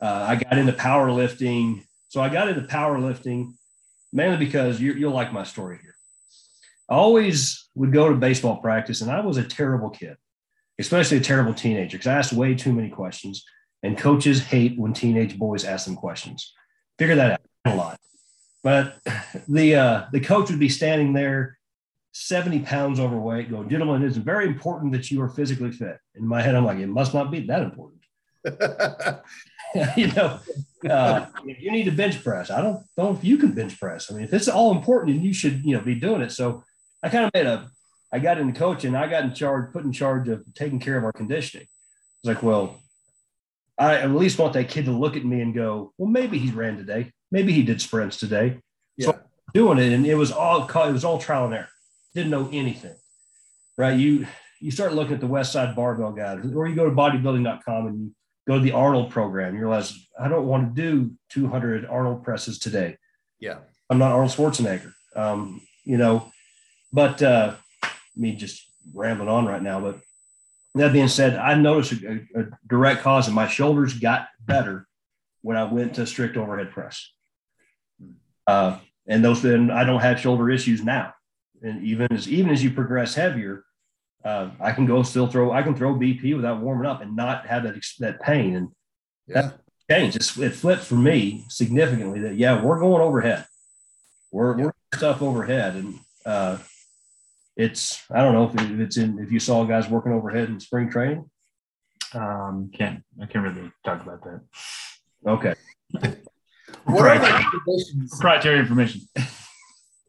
Uh, I got into powerlifting. So I got into powerlifting mainly because you, you'll like my story here. I always would go to baseball practice, and I was a terrible kid, especially a terrible teenager, because I asked way too many questions. And coaches hate when teenage boys ask them questions. Figure that out a lot. But the uh, the coach would be standing there, 70 pounds overweight, going, gentlemen, it's very important that you are physically fit. In my head, I'm like, it must not be that important. you know, uh, you need to bench press. I don't know if you can bench press. I mean, if it's all important, and you should, you know, be doing it. So I kind of made a, I got into coaching. I got in charge, put in charge of taking care of our conditioning. It's like, well, I at least want that kid to look at me and go, well, maybe he ran today. Maybe he did sprints today. Yeah. So doing it, and it was all it was all trial and error. Didn't know anything, right? You you start looking at the West Side Barbell guys, or you go to bodybuilding.com and you go to the Arnold program. You realize I don't want to do 200 Arnold presses today. Yeah, I'm not Arnold Schwarzenegger. Um, you know, but uh, me just rambling on right now. But that being said, I noticed a, a, direct cause of my shoulders got better when I went to strict overhead press. Uh, and those then I don't have shoulder issues now. And even as even as you progress heavier, uh, I can go still throw I can throw BP without warming up and not have that that pain. And yeah. that changed. It's, it flipped for me significantly. That yeah, we're going overhead. We're yeah. we're stuff overhead, and uh, it's I don't know if it's in if you saw guys working overhead in spring training. Um, can't I can't really talk about that. Okay. what are the proprietary information?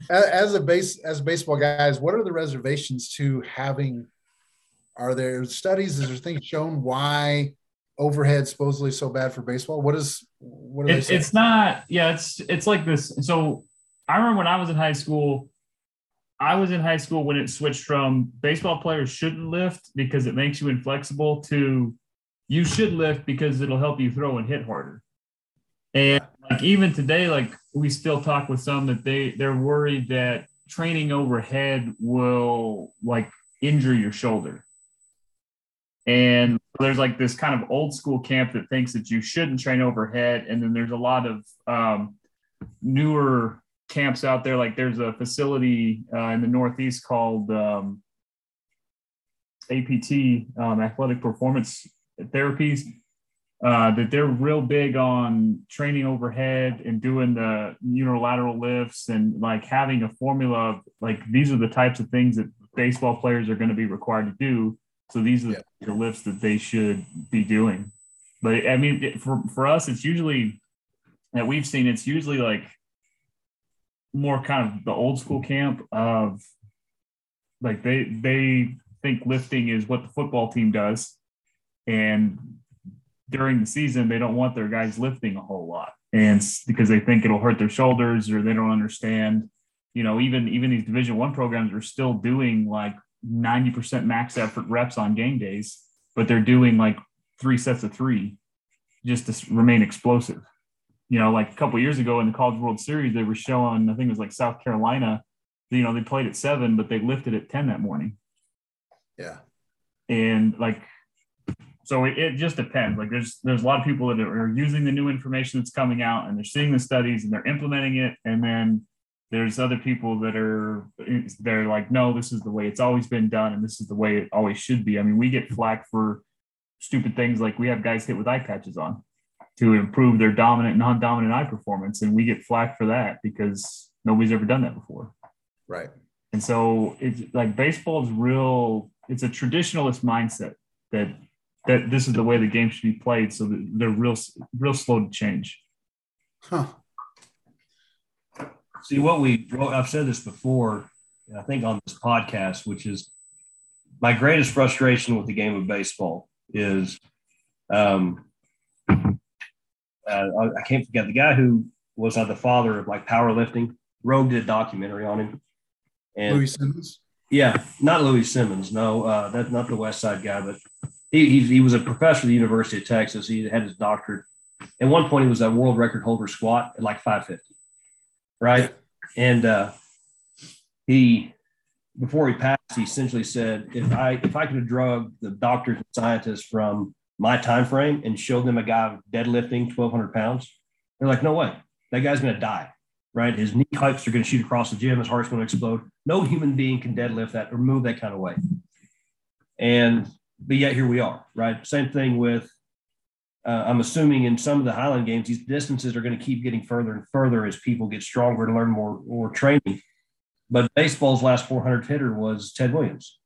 As a base as baseball guys, what are the reservations to having? Are there studies? Is there things shown why overhead supposedly so bad for baseball? What is what it, It's not. Yeah, it's it's like this. So I remember when I was in high school I was in high school when it switched from baseball players shouldn't lift because it makes you inflexible to you should lift because it'll help you throw and hit harder. And like even today, like we still talk with some that they they're worried that training overhead will like injure your shoulder. And there's like this kind of old school camp that thinks that you shouldn't train overhead. And then there's a lot of um, newer camps out there. Like there's a facility uh, in the Northeast called um, APT, um, Athletic Performance Therapies, uh, that they're real big on training overhead and doing the unilateral lifts and like having a formula of like these are the types of things that baseball players are going to be required to do. So these are yeah. the lifts that they should be doing. But I mean, it, for, for us, it's usually that we've seen, it's usually like more kind of the old school camp of like they, they think lifting is what the football team does. And during the season, they don't want their guys lifting a whole lot. And because they think it'll hurt their shoulders or they don't understand, you know, even, even these division one programs are still doing like 90% max effort reps on game days, but they're doing like three sets of three just to remain explosive. You know, like a couple years ago in the College World Series, they were showing, I think it was like South Carolina, you know, they played at seven, but they lifted at 10 that morning. Yeah. And like, so it, it, just depends. Like there's there's a lot of people that are using the new information that's coming out and they're seeing the studies and they're implementing it. And then there's other people that are they're like, no, this is the way it's always been done and this is the way it always should be. I mean, we get flack for stupid things like we have guys hit with eye patches on to improve their dominant non-dominant eye performance, and we get flack for that because nobody's ever done that before. Right. And so it's like baseball is real it's a traditionalist mindset that that this is the way the game should be played. So they're real real slow to change. Huh. See what we wrote. I've said this before, I think on this podcast, which is my greatest frustration with the game of baseball is um, I can't forget the guy who was uh, the father of like powerlifting. Rogue did a documentary on him. And Louie Simmons. Yeah, not Louis Simmons. No, uh, that's not the West Side guy, but he, he, he was a professor at the University of Texas. He had his doctorate. At one point, he was a world record holder squat at like 550, right? And uh, he, before he passed, he essentially said, "If I if I could have drugged the doctors and scientists from my time frame and showed them a guy deadlifting 1,200 pounds, they're like, no way, that guy's going to die." right? His knee hikes are going to shoot across the gym. His heart's going to explode. No human being can deadlift that or move that kind of weight. And but yet here we are, right? Same thing with. Uh, I'm assuming in some of the Highland games, these distances are going to keep getting further and further as people get stronger to learn more more training. But baseball's last 400 hitter was Ted Williams.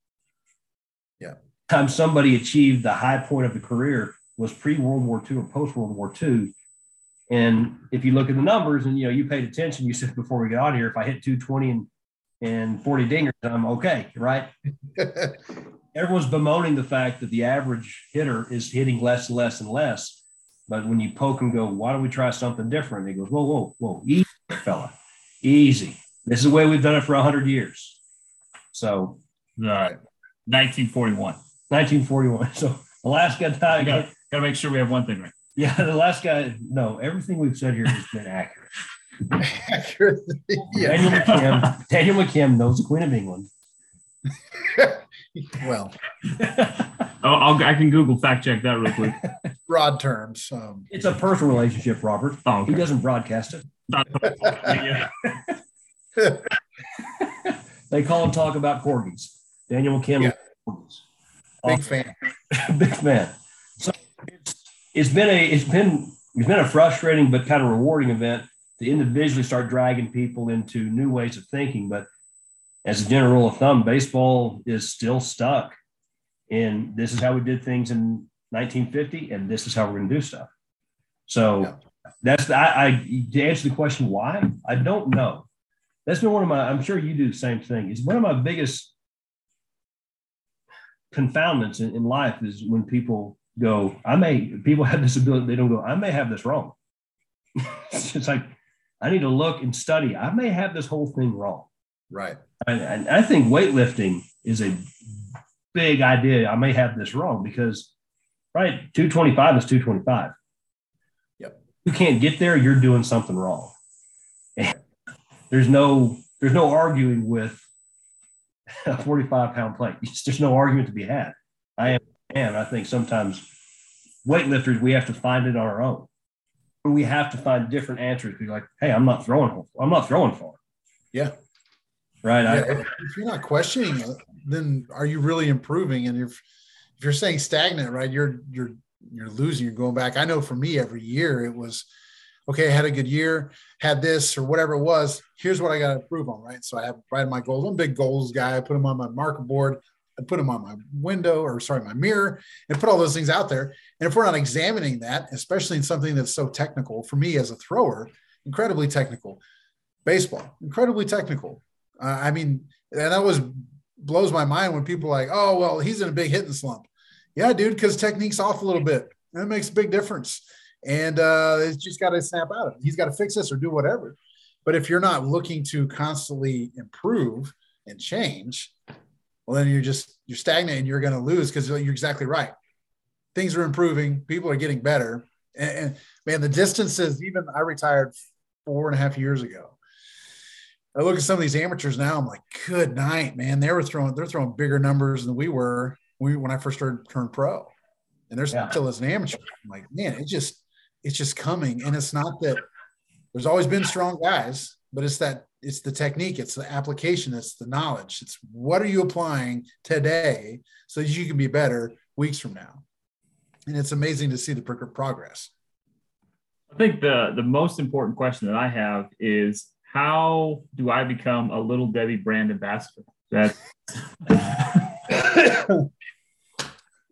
Yeah. Time somebody achieved the high point of the career was pre World War II or post World War II and if you look at the numbers and you know you paid attention, you said before we got on here, if I hit 220 and and 40 dingers, I'm okay, right? Everyone's bemoaning the fact that the average hitter is hitting less and less and less. But when you poke and go, why don't we try something different? He goes, whoa, whoa, whoa, easy, fella, easy. This is the way we've done it for 100 years. So, all right, 1941. 1941. So, the last guy, got to make sure we have one thing right. Yeah, the last guy. No, everything we've said here has been accurate. accurate. Yeah. Daniel McKim, Daniel McKim knows the Queen of England. well, I'll, I'll, i can Google fact check that real quick. Broad terms. Um, it's a personal relationship, Robert. Oh, okay. He doesn't broadcast it. they call and talk about corgis. Daniel McKim. Yeah. Big fan. Big fan. So it's it's been a it's been it's been a frustrating but kind of rewarding event to individually start dragging people into new ways of thinking. But as a general rule of thumb, baseball is still stuck. And this is how we did things in 1950, and this is how we're going to do stuff. So yeah. that's the, I, I to answer the question why I don't know. That's been one of my. I'm sure you do the same thing. It's one of my biggest confoundments in, in life is when people go, I may, people have this ability, they don't go, I may have this wrong. it's like, I need to look and study. I may have this whole thing wrong. Right. And, and I think weightlifting is a big idea. I may have this wrong because, right, 225 is 225. Yep. You can't get there, you're doing something wrong. And there's no, there's no arguing with a 45 pound plate. There's no argument to be had. I am And I think sometimes weightlifters, we have to find it on our own. We have to find different answers. Be like, hey, I'm not throwing. I'm not throwing far. Yeah. Right. Yeah, I, if, if you're not questioning it, then are you really improving? And if if you're saying stagnant, right, you're you're you're losing. You're going back. I know for me, every year it was okay. I had a good year, had this or whatever it was. Here's what I got to improve on, right? So I have write my goals. I'm a big goals guy. I put them on my marker board. I put them on my window or sorry, my mirror, and put all those things out there. And if we're not examining that, especially in something that's so technical for me as a thrower, incredibly technical, baseball, incredibly technical. Uh, I mean, and that was blows my mind when people like, oh, well, he's in a big hitting slump. Yeah, dude, because technique's off a little bit. That makes a big difference. And uh, it's just got to snap out of it. He's got to fix this or do whatever. But if you're not looking to constantly improve and change, well, then you're just you're stagnant and you're going to lose because you're exactly right. Things are improving, people are getting better, and, and man, the distances. Even I retired four and a half years ago. I look at some of these amateurs now. I'm like, good night, man. They were throwing they're throwing bigger numbers than we were when, when I first started turn pro, and they're Yeah. still as an amateur. I'm like, man, it just it's just coming, and it's not that there's always been strong guys, but it's that it's the technique, it's the application, it's the knowledge. It's what are you applying today so that you can be better weeks from now. And it's amazing to see the progress. I think the the most important question that I have is how do I become a little Debbie brand ambassador? That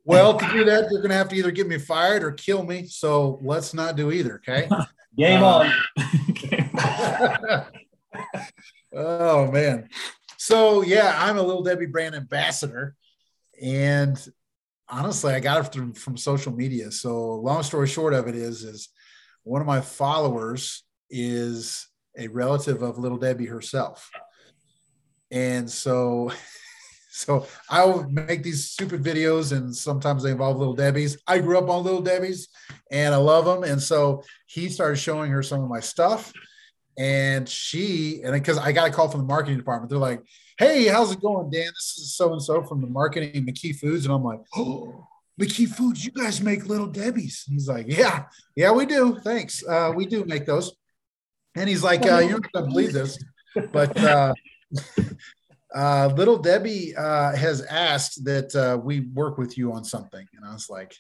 Well, to do that, you're going to have to either get me fired or kill me. So let's not do either. Okay. game Uh, on. oh man. So yeah, I'm a little Debbie brand ambassador, and honestly, I got it from, from social media. So long story short of it is, is one of my followers is a relative of little Debbie herself, and so. So I'll make these stupid videos, and sometimes they involve little Debbie's. I grew up on little Debbie's, and I love them. And so he started showing her some of my stuff, and she and because I got a call from the marketing department, they're like, "Hey, how's it going, Dan? This is so and so from the marketing McKee Foods," and I'm like, "Oh, McKee Foods, you guys make little Debbie's?" He's like, "Yeah, yeah, we do. Thanks, uh, we do make those." And he's like, uh, "You're not gonna believe this, but." Uh, uh, little Debbie uh, has asked that uh, we work with you on something, and I was like,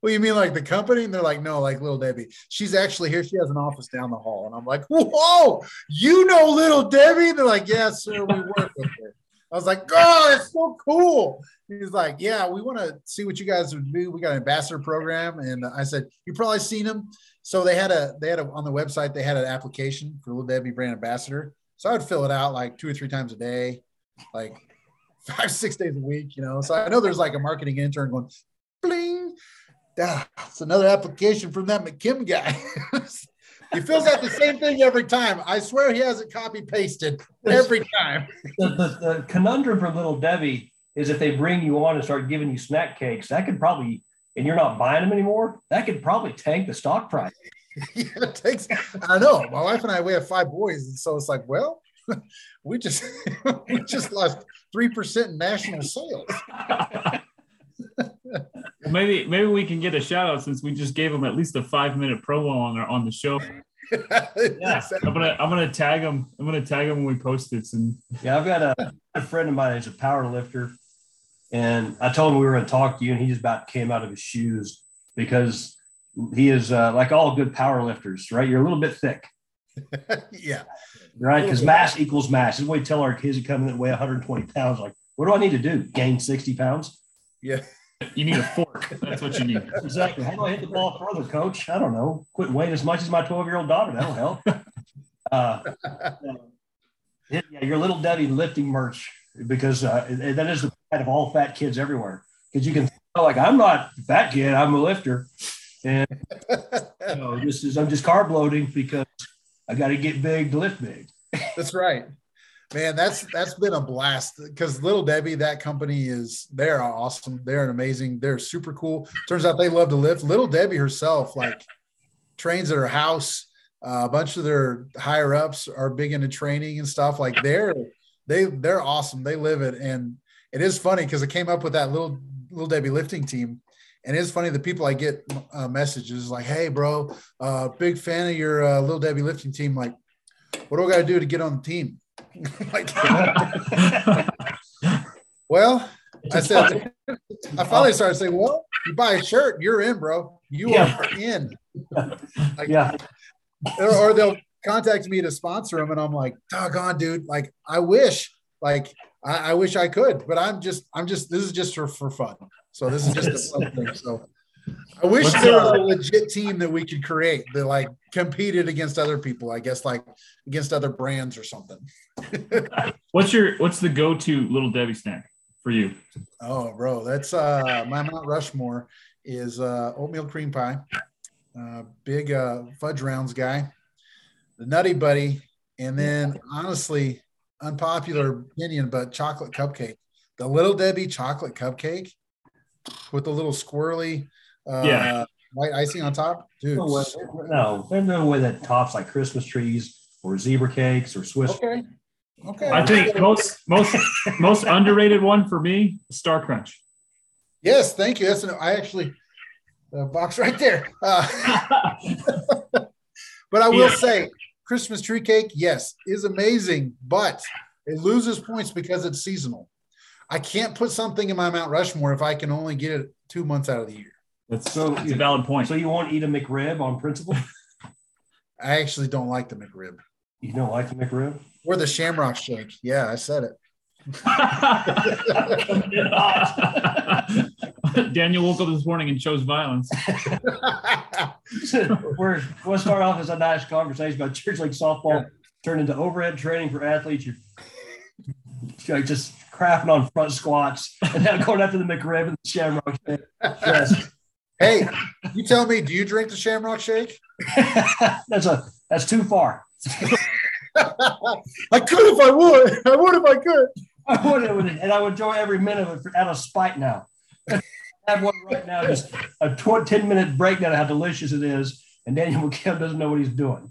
"Well, you mean like the company?" And they're like, "No, like little Debbie. She's actually here. She has an office down the hall." And I'm like, "Whoa, you know little Debbie?" And they're like, "Yes, sir. We work with her." I was like, "Oh, it's so cool." He's like, "Yeah, we want to see what you guys would do. We got an ambassador program." And I said, "You probably seen them." So they had a they had a on the website they had an application for little Debbie brand ambassador. So I would fill it out like two or three times a day like five, six days a week, you know. So I know there's like a marketing intern going, bling. It's another application from that McKim guy. he fills out the same thing every time. I swear he has it copy pasted every time. the, the, the conundrum for little Debbie is if they bring you on and start giving you snack cakes, that could probably, and you're not buying them anymore, that could probably tank the stock price. yeah, it takes, I know. My wife and I, we have five boys. And so it's like, well, we just we just lost three percent in national sales. maybe maybe we can get a shout out since we just gave them at least a five minute promo on our, on the show. Yeah. I'm gonna I'm gonna tag them. I'm gonna tag them when we post it. And Yeah, I've got a, a friend of mine who's a power lifter, and I told him we were going to talk to you, and he just about came out of his shoes because he is uh, like all good power lifters, right? You're a little bit thick, yeah. Right? Because mass equals mass. This is what we tell our kids who come in that weigh 120 pounds. Like, what do I need to do? Gain 60 pounds? Yeah. you need a fork. That's what you need. Exactly. How do I hit the ball further, coach? I don't know. Quit weighing as much as my 12 year old daughter. That'll help. Uh, yeah, your little Debbie lifting merch because uh, that is the pride of all fat kids everywhere. Because you can tell, like, I'm not fat kid, I'm a lifter. And you know, this is, I'm just carb loading because I got to get big to lift big. That's right. Man, that's that's been a blast because Little Debbie, that company is they're awesome. They're an amazing, they're super cool. Turns out they love to lift. Little Debbie herself, like trains at her house. Uh, a bunch of their higher ups are big into training and stuff. Like they're they they're awesome. They live it, and it is funny because I came up with that little little Debbie lifting team. And it's funny the people I get uh, messages like, "Hey, bro, uh, big fan of your uh, little Debbie lifting team. Like, what do I got to do to get on the team?" like, well, I said, I finally started saying, "Well, you buy a shirt, you're in, bro. You Yeah. are in." Like, yeah. or, they'll contact me to sponsor them, and I'm like, "Doggone, dude! Like, I wish, like, I, I wish I could, but I'm just, I'm just, this is just for for fun. So this is just a fun thing. So I wish What's, there was uh, a legit team that we could create that like competed against other people. I guess like against other brands or something. What's your what's the go to little Debbie snack for you? Oh, bro, that's uh my Mount Rushmore is uh oatmeal cream pie, uh, big uh fudge rounds guy, the Nutty Buddy, and then honestly, unpopular opinion, but chocolate cupcake, the Little Debbie chocolate cupcake with the little squirrely uh, Yeah. white icing on top, dude. No, way, no, there's no way that tops like Christmas trees or zebra cakes or Swiss. Okay, okay. I think most most most underrated one for me, Star Crunch. yes, thank you. That's an, I actually the box right there. Uh, But I will Yeah. say, Christmas tree cake, yes, is amazing, but it loses points because it's seasonal. I can't put something in my Mount Rushmore if I can only get it two months out of the year. That's, So that's a valid point. So you won't eat a McRib on principle? I actually don't like the McRib You don't like the McRib? or the Shamrock Shake. Yeah, I said it. Daniel woke up this morning and chose violence. We're we'll start off as a nice conversation about church league softball turned into overhead training for athletes. You're, you're just crapping on front squats and then going after the McRib and the Shamrock. Shake. Yes. hey, you tell me, do you drink the Shamrock Shake? that's a that's too far. I could if I would. I would if I could. I would, I would and I would enjoy every minute of it out of spite now. I have one right now, just a tw- 10 minute breakdown of how delicious it is. And Daniel McKim doesn't know what he's doing.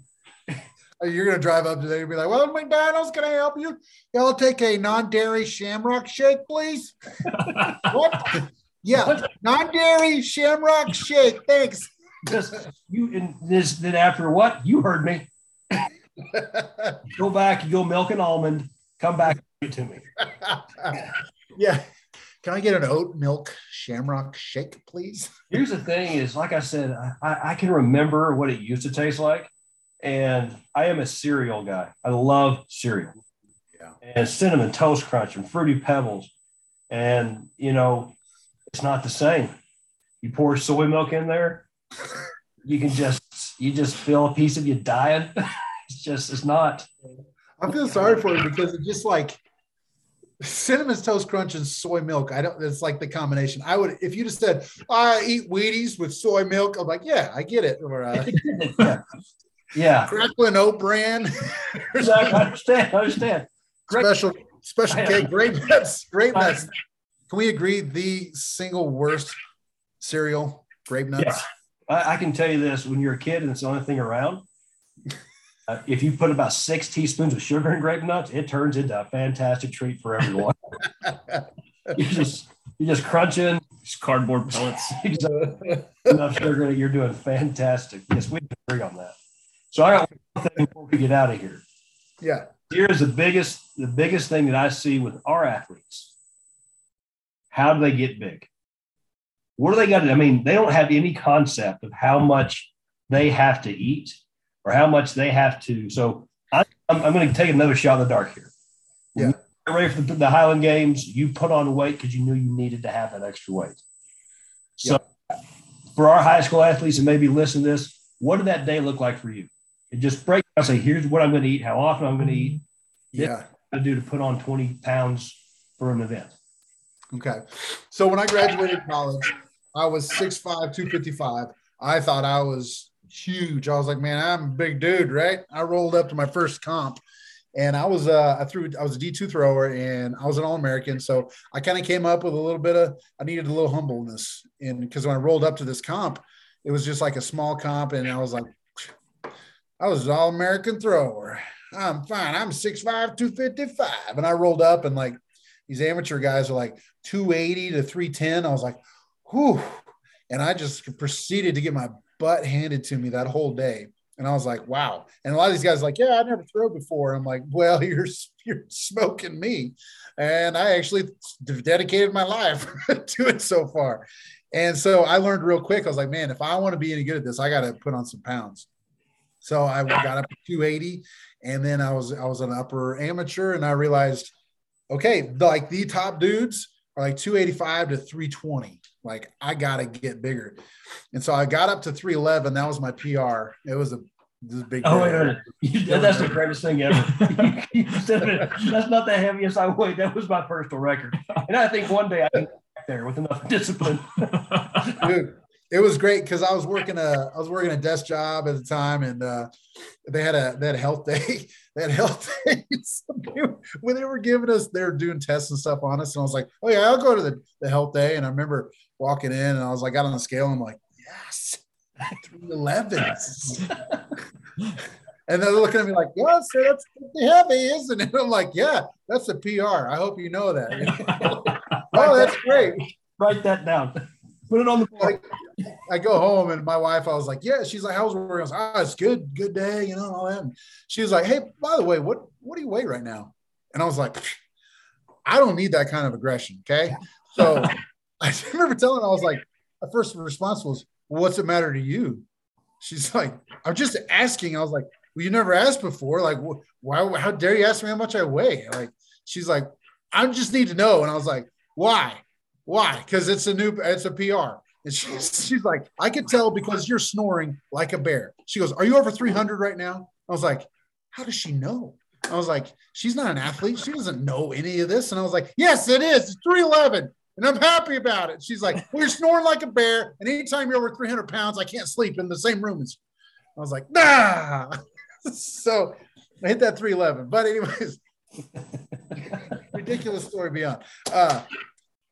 You're gonna drive up today and be like, "Well, McDonald's, can I help you? Y'all take a non-dairy Shamrock Shake, please." what? Yeah, non-dairy Shamrock Shake. Thanks. Just you and this then after what? You heard me. Go back, you go milk an almond, come back and give it to me. yeah. Can I get an oat milk Shamrock Shake, please? Here's the thing is, like I said, I, I can remember what it used to taste like. And I am a cereal guy. I love cereal. Yeah. And cinnamon toast crunch and fruity pebbles. And you know, it's not the same. You pour soy milk in there, you can just you just feel a piece of you dying. it's just it's not. I feel sorry for you because it's just like cinnamon toast crunch and soy milk. I don't. It's like the combination. I would if you just said I eat Wheaties with soy milk. I'm like, yeah, I get it. Or uh, yeah. Yeah. crackling oat bran. Exactly. I understand. I understand. Great. special special cake, great nuts, grape I- nuts. Can we agree the single worst cereal, grape nuts? Yeah. I, I can tell you this: when you're a kid and it's the only thing around, uh, if you put about six teaspoons of sugar in grape nuts, it turns into a fantastic treat for everyone. you just you just crunching Just cardboard pellets. enough sugar that you're doing fantastic. Yes, we agree on that. So I got one thing before we get out of here. Yeah. Here's the biggest the biggest thing that I see with our athletes. How do they get big? What do they got to? I mean, they don't have any concept of how much they have to eat or how much they have to. So I, I'm, I'm going to take another shot in the dark here. When Yeah. ready for the, the Highland Games, you put on weight because you knew you needed to have that extra weight. So for our high school athletes and maybe listen to this, what did that day look like for you? It just break I say, here's what I'm going to eat, how often I'm going to eat, Yeah. to do to put on 20 pounds for an event. Okay. So when I graduated college, I was 6'5, 255. I thought I was huge. I was like, man, I'm a big dude, right? I rolled up to my first comp and I was uh I threw I was a D2 thrower and I was an all-American. So I kind of came up with a little bit of I needed a little humbleness. And because when I rolled up to this comp, it was just like a small comp, and I was like, I was an all-American thrower. I'm fine. I'm 6'5, 255. And I rolled up and like these amateur guys are like 280 to 310. I was like, whew. And I just proceeded to get my butt handed to me that whole day. And I was like, wow. And a lot of these guys like, yeah, I never throw before. I'm like, well, you're you're smoking me. And I actually dedicated my life to it so far. And so I learned real quick. I was like, man, if I want to be any good at this, I got to put on some pounds. So I got up to 280 and then I was I was an upper amateur and I realized, okay, like the top dudes are like 285 to 320. Like I gotta get bigger. And so I got up to 311. That was my PR. It was a this big. Oh, wait, wait, wait. that's the greatest thing ever. that's not the heaviest I weighed. That was my personal record. And I think one day I can get there with enough discipline. Dude, it was great because I was working a I was working a desk job at the time, and uh, they had a a health day. Had health days when they were giving us they were doing tests and stuff on us, and I was like, oh yeah, I'll go to the, the health day. And I remember walking in, and I was like, got on the scale, and I'm like, yes, three eleven. and they're looking at me like, yeah, so that's pretty heavy, isn't it? I'm like, yeah, that's a PR. I hope you know that. oh, that's great. Write that down. Put it on the board. I, go home and my wife, I was like, yeah. She's like, how's work? I was like, oh, it's good, good day, you know, all that. And she was like, hey, by the way, what what do you weigh right now? And I was like, I don't need that kind of aggression. Okay. So I remember telling her, I was like, my first response was, well, what's it matter to you? She's like, I'm just asking. I was like, well, you never asked before. Like, why, how dare you ask me how much I weigh? Like, she's like, I just need to know. And I was like, why? Why? Because it's a new, it's a PR. And she's, she's like, I could tell because you're snoring like a bear. She goes, Are you over 300 right now? I was like, How does she know? I was like, She's not an athlete. She doesn't know any of this. And I was like, Yes, it is. It's 311. And I'm happy about it. She's like, Well, you're snoring like a bear. And anytime you're over 300 pounds, I can't sleep in the same room as I was like, Nah. so I hit that 311. But, anyways, ridiculous story beyond. Uh,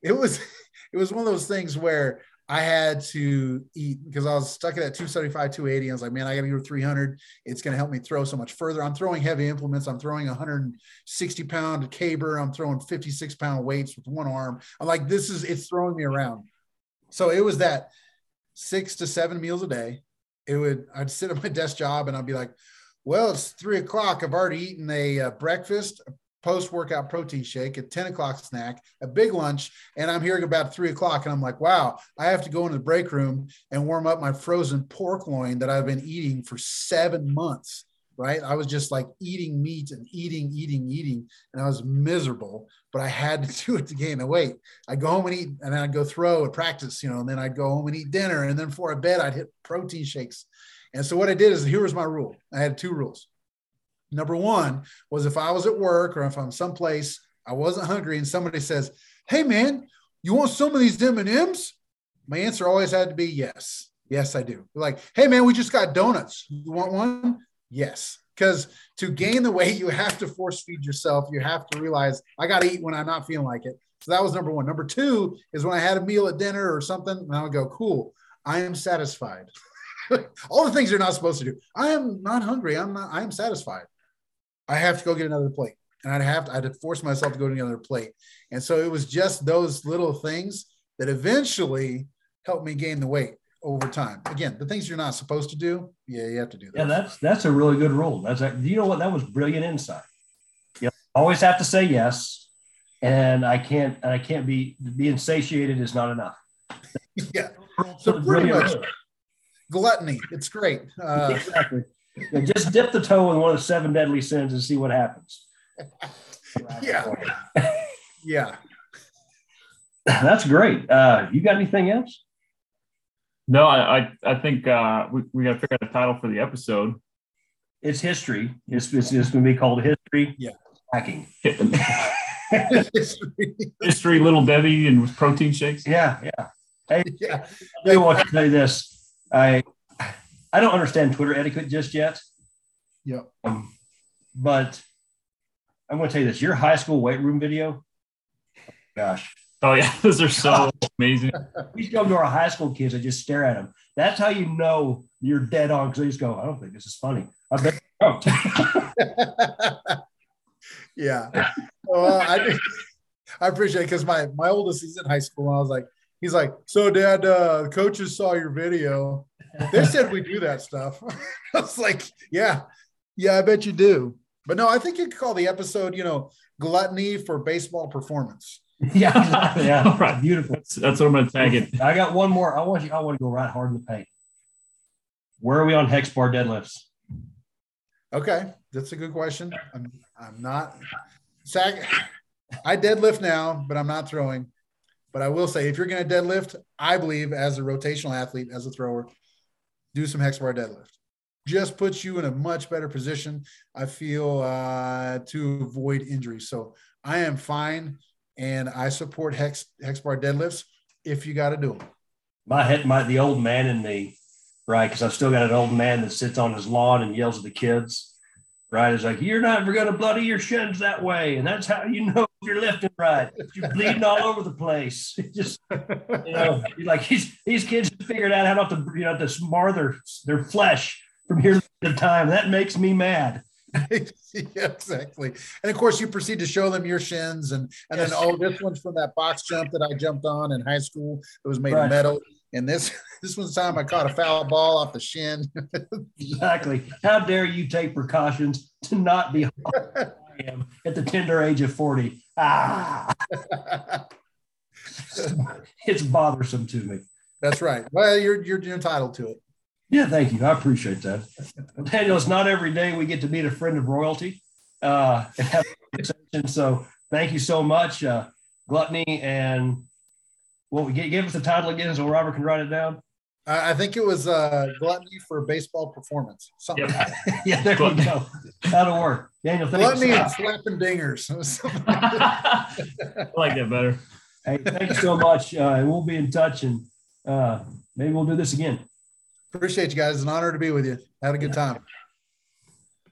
it was it was one of those things where I had to eat because I was stuck at that 275, 280. I was like, man, I got to go to 300. It's going to help me throw so much further. I'm throwing heavy implements. I'm throwing 160 pound caber. I'm throwing 56 pound weights with one arm. I'm like, this is, it's throwing me around. So it was that six to seven meals a day. It would, I'd sit at my desk job and I'd be like, well, it's three o'clock. I've already eaten a uh, breakfast, post workout protein shake, a 10 o'clock snack, a big lunch, and I'm hearing about three o'clock. And I'm like, wow, I have to go into the break room and warm up my frozen pork loin that I've been eating for seven months. Right. I was just like eating meat and eating, eating, eating, and I was miserable, but I had to do it to gain the weight. I'd go home and eat, and then I'd go throw and practice, you know, and then I'd go home and eat dinner. And then before I bed, I'd hit protein shakes. And so what I did is here was my rule. I had two rules. Number one was if I was at work or if I'm someplace I wasn't hungry and somebody says, "Hey man, you want some of these M and M's?" My answer always had to be yes. Yes, I do. like, "Hey man, we just got donuts. You want one?" Yes. Because to gain the weight, you have to force feed yourself. You have to realize I got to eat when I'm not feeling like it. So that was number one. Number two is when I had a meal at dinner or something, and I would go, "Cool, I am satisfied." All the things you're not supposed to do. I am not hungry. I'm not. I am satisfied. I have to go get another plate. And I'd have to, I'd force myself to go to another plate. And so it was just those little things that eventually helped me gain the weight over time. Again, the things you're not supposed to do, yeah, you have to do that. Yeah, that's that's a really good rule. That's a, you know what? That was brilliant insight. You always have to say yes, and I can't and I can't be being satiated is not enough. yeah, so pretty much gluttony. It's great. Uh, exactly just dip the toe in one of the seven deadly sins and see what happens. yeah. yeah. That's great. Uh, you got anything else? No, I I, I think uh, we, we got to figure out a title for the episode. It's history. It's, it's, it's going to be called history. Yeah. Hacking. history. history, little Debbie and with protein shakes. Yeah, yeah. Hey, yeah. I want to say this. I I don't understand Twitter etiquette just yet. Yeah. Um, but I'm going to tell you this: your high school weight room video. Gosh. Oh yeah, those are so amazing. We go to our high school kids and just stare at them. That's how you know you're dead on because they just go, "I don't think this is funny." I bet. yeah. Well, I I appreciate it because my my oldest is in high school. And I was like, he's like, so dad, uh, coaches saw your video. They said we do that stuff. I was like, yeah, yeah, I bet you do. But no, I think you could call the episode, you know, gluttony for baseball performance. yeah, yeah. All right, beautiful. That's, that's what I'm going to tag it. I got one more. I want you. I want to go right hard in the paint. Where are we on hex bar deadlifts? Okay, that's a good question. I'm I'm not sag. I deadlift now, but I'm not throwing. But I will say, if you're going to deadlift, I believe as a rotational athlete, as a thrower, do some hex bar deadlift. Just puts you in a much better position. I feel uh, to avoid injury. So I am fine, and I support hex hex bar deadlifts if you got to do them. My head, my the old man in me, right? Because I've still got an old man that sits on his lawn and yells at the kids. Right? It's like you're not ever going to bloody your shins that way, and that's how you know if you're lifting right. You're bleeding all over the place. It just you know, like these these kids figured out how not to you know to smar their their flesh from here to time. That makes me mad. yeah, exactly. And of course, you proceed to show them your shins, and and Yes. then oh, this one's from that box jump that I jumped on in high school. It was made Right. of metal. And this this the time I caught a foul ball off the shin. Exactly. How dare you take precautions to not be I am at the tender age of 40? Ah, it's bothersome to me. That's right. Well, you're you're entitled to it. Yeah, thank you. I appreciate that. Daniel, it's not every day we get to meet a friend of royalty uh, and have a conversation. So thank you so much. Uh, Gluttony and what we give, give us the title again so Robert can write it down. I I think it was uh, gluttony for baseball performance. Something. Yep. Yeah, there we go. That'll work. Daniel, thank Gluttony you. and slapping dingers. I like that better. hey, thank you so much. Uh, and we'll be in touch and uh, maybe we'll do this again. Appreciate you guys. It's an honor to be with you. Had a good time.